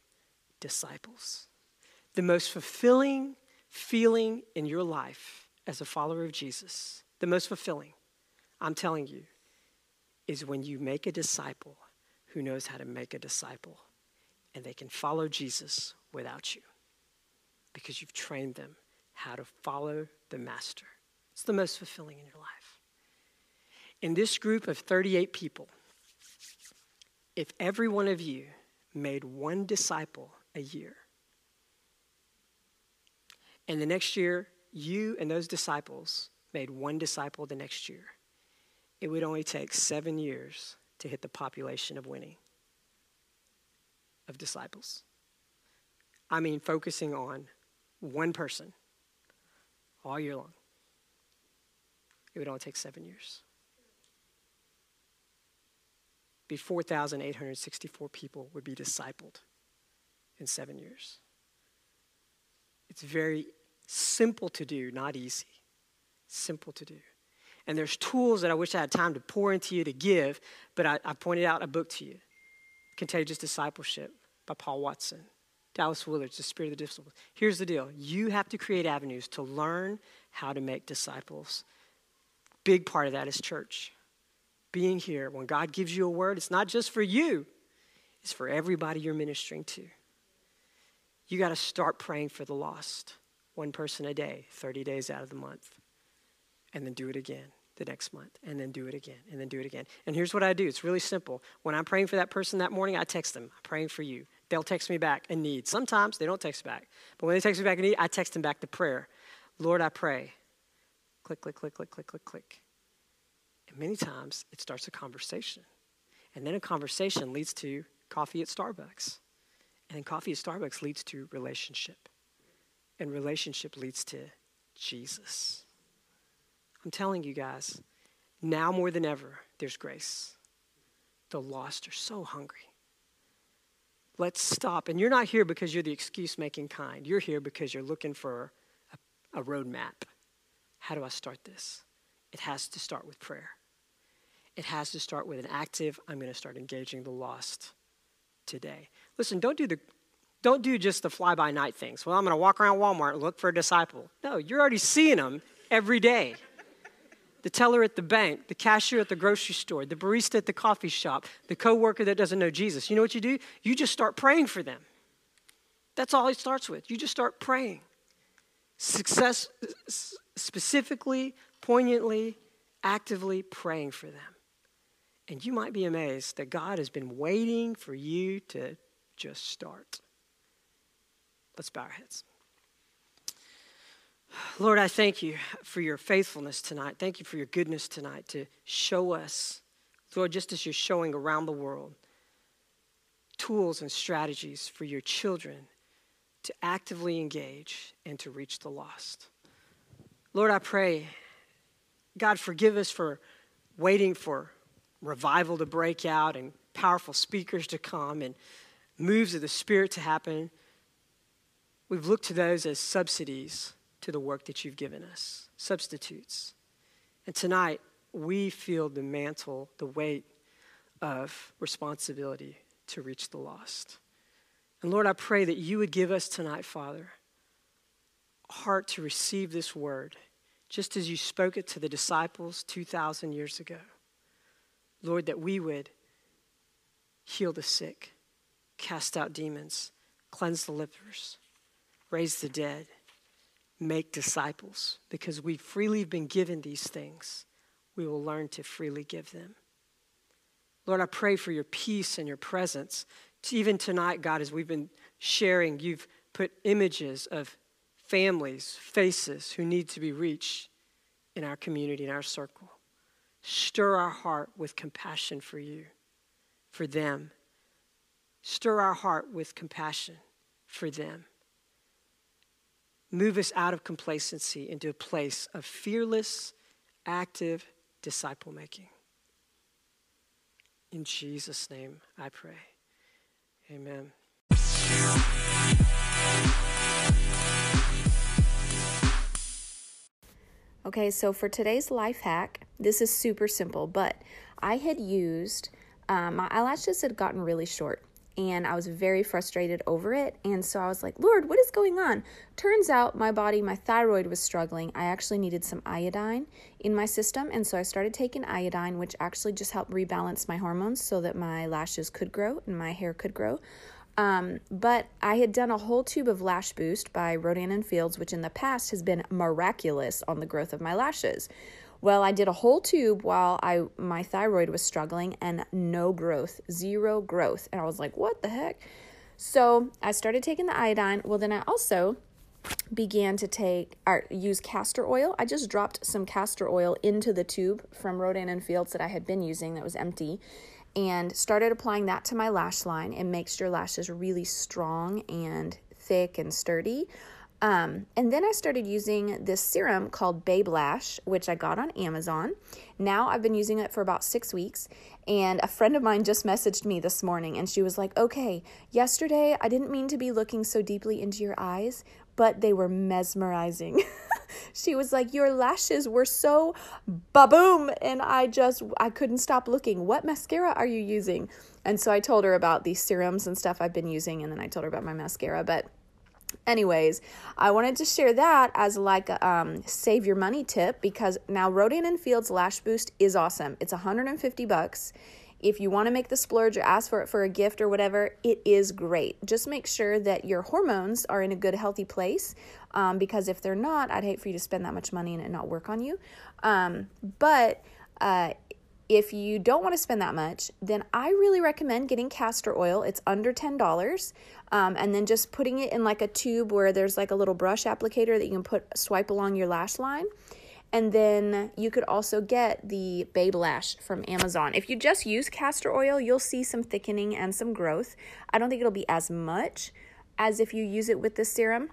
disciples. The most fulfilling feeling in your life as a follower of Jesus, the most fulfilling, I'm telling you, is when you make a disciple who knows how to make a disciple and they can follow Jesus without you because you've trained them how to follow the master. It's the most fulfilling in your life. In this group of 38 people, if every one of you made one disciple a year, and the next year you and those disciples made one disciple the next year, it would only take seven years to hit the population of winning of disciples. I mean, focusing on one person all year long. It would only take seven years. Be 4,864 people would be discipled in seven years. It's very simple to do, not easy. Simple to do. And there's tools that I wish I had time to pour into you to give, but I, I pointed out a book to you Contagious Discipleship by Paul Watson. Dallas Willard's The Spirit of the Disciples. Here's the deal you have to create avenues to learn how to make disciples. Big part of that is church. Being here, when God gives you a word, it's not just for you, it's for everybody you're ministering to. You got to start praying for the lost, one person a day, 30 days out of the month, and then do it again the next month, and then do it again, and then do it again. And here's what I do it's really simple. When I'm praying for that person that morning, I text them, I'm praying for you. They'll text me back a need. Sometimes they don't text back. But when they text me back a need, I text them back the prayer. Lord, I pray. Click, click, click, click, click, click, click. And many times it starts a conversation. And then a conversation leads to coffee at Starbucks. And then coffee at Starbucks leads to relationship. And relationship leads to Jesus. I'm telling you guys, now more than ever, there's grace. The lost are so hungry. Let's stop. And you're not here because you're the excuse making kind. You're here because you're looking for a, a roadmap. How do I start this? It has to start with prayer. It has to start with an active, I'm going to start engaging the lost today. Listen, don't do the don't do just the fly by night things. Well, I'm going to walk around Walmart and look for a disciple. No, you're already seeing them every day the teller at the bank, the cashier at the grocery store, the barista at the coffee shop, the coworker that doesn't know Jesus. You know what you do? You just start praying for them. That's all it starts with. You just start praying. Success specifically, poignantly, actively praying for them. And you might be amazed that God has been waiting for you to just start. Let's bow our heads. Lord, I thank you for your faithfulness tonight. Thank you for your goodness tonight to show us, Lord, just as you're showing around the world, tools and strategies for your children to actively engage and to reach the lost. Lord, I pray, God, forgive us for waiting for revival to break out and powerful speakers to come and moves of the Spirit to happen. We've looked to those as subsidies to the work that you've given us, substitutes. And tonight, we feel the mantle, the weight of responsibility to reach the lost. And Lord, I pray that you would give us tonight, Father, heart to receive this word, just as you spoke it to the disciples 2,000 years ago. Lord, that we would heal the sick, cast out demons, cleanse the lepers, raise the dead make disciples because we freely been given these things. We will learn to freely give them. Lord, I pray for your peace and your presence. Even tonight, God, as we've been sharing, you've put images of families, faces who need to be reached in our community, in our circle. Stir our heart with compassion for you, for them. Stir our heart with compassion for them. Move us out of complacency into a place of fearless, active disciple making. In Jesus' name I pray. Amen. Okay, so for today's life hack, this is super simple, but I had used, um, my eyelashes had gotten really short and I was very frustrated over it. And so I was like, Lord, what is going on? Turns out my body, my thyroid was struggling. I actually needed some iodine in my system. And so I started taking iodine, which actually just helped rebalance my hormones so that my lashes could grow and my hair could grow. Um, but I had done a whole tube of Lash Boost by Rodan and Fields, which in the past has been miraculous on the growth of my lashes. Well, I did a whole tube while I my thyroid was struggling and no growth, zero growth. And I was like, "What the heck?" So, I started taking the iodine. Well, then I also began to take or use castor oil. I just dropped some castor oil into the tube from Rodan and Fields that I had been using that was empty and started applying that to my lash line. It makes your lashes really strong and thick and sturdy. Um, and then I started using this serum called Babe Lash, which I got on Amazon. Now I've been using it for about six weeks. And a friend of mine just messaged me this morning and she was like, Okay, yesterday I didn't mean to be looking so deeply into your eyes, but they were mesmerizing. she was like, Your lashes were so baboom. And I just, I couldn't stop looking. What mascara are you using? And so I told her about these serums and stuff I've been using. And then I told her about my mascara. But anyways i wanted to share that as like a um, save your money tip because now rodan and fields lash boost is awesome. It's 150 bucks. If you want to make the splurge or ask for it for a gift or whatever it is great. Just make sure that your hormones are in a good healthy place um, because if they're not i'd hate for you to spend that much money and it not work on you. Um, but uh, if you don't want to spend that much, then I really recommend getting castor oil. It's under $10. Um, and then just putting it in like a tube where there's like a little brush applicator that you can put swipe along your lash line. And then you could also get the Babe Lash from Amazon. If you just use castor oil, you'll see some thickening and some growth. I don't think it'll be as much as if you use it with the serum,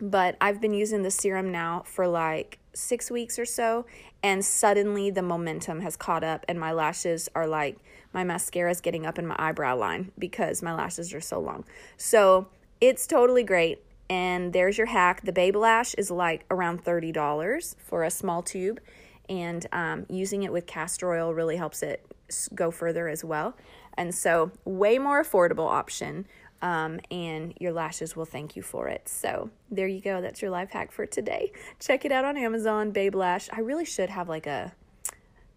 but I've been using the serum now for like six weeks or so, and suddenly the momentum has caught up, and my lashes are like my mascara is getting up in my eyebrow line because my lashes are so long. So it's totally great. And there's your hack. The Babe Lash is like around $30 for a small tube, and um, using it with castor oil really helps it go further as well. And so, way more affordable option um, and your lashes will thank you for it. So there you go. That's your life hack for today. Check it out on Amazon, Babe Lash. I really should have like a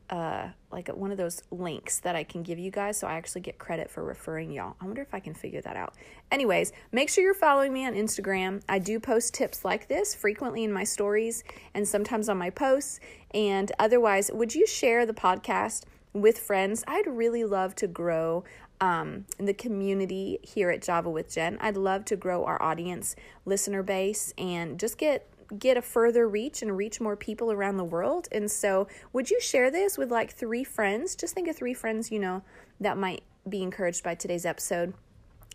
uh, like a, one of those links that I can give you guys so I actually get credit for referring y'all. I wonder if I can figure that out. Anyways, make sure you're following me on Instagram. I do post tips like this frequently in my stories and sometimes on my posts. And otherwise, would you share the podcast with friends? I'd really love to grow um, in the community here at Java with Jen. I'd love to grow our audience listener base and just get get a further reach and reach more people around the world. And so, would you share this with like three friends? Just think of three friends, you know, that might be encouraged by today's episode.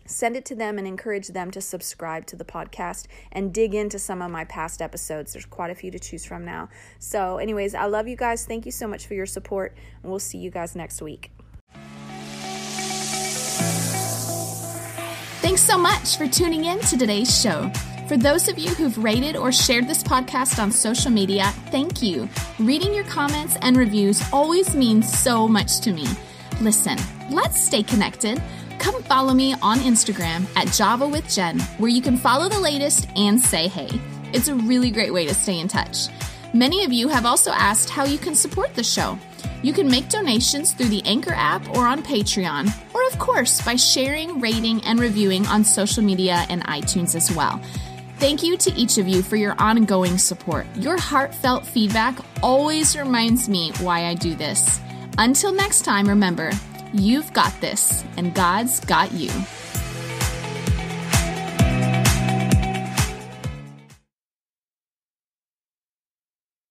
Send it to them and encourage them to subscribe to the podcast and dig into some of my past episodes. There's quite a few to choose from now. So, anyways, I love you guys. Thank you so much for your support, and we'll see you guys next week. Thanks so much for tuning in to today's show. For those of you who've rated or shared this podcast on social media, thank you. Reading your comments and reviews always means so much to me. Listen, let's stay connected. Come follow me on Instagram at Java with Jen, where you can follow the latest and say hey. It's a really great way to stay in touch. Many of you have also asked how you can support the show. You can make donations through the Anchor app or on Patreon, or of course by sharing, rating, and reviewing on social media and iTunes as well. Thank you to each of you for your ongoing support. Your heartfelt feedback always reminds me why I do this. Until next time, remember, you've got this, and God's got you.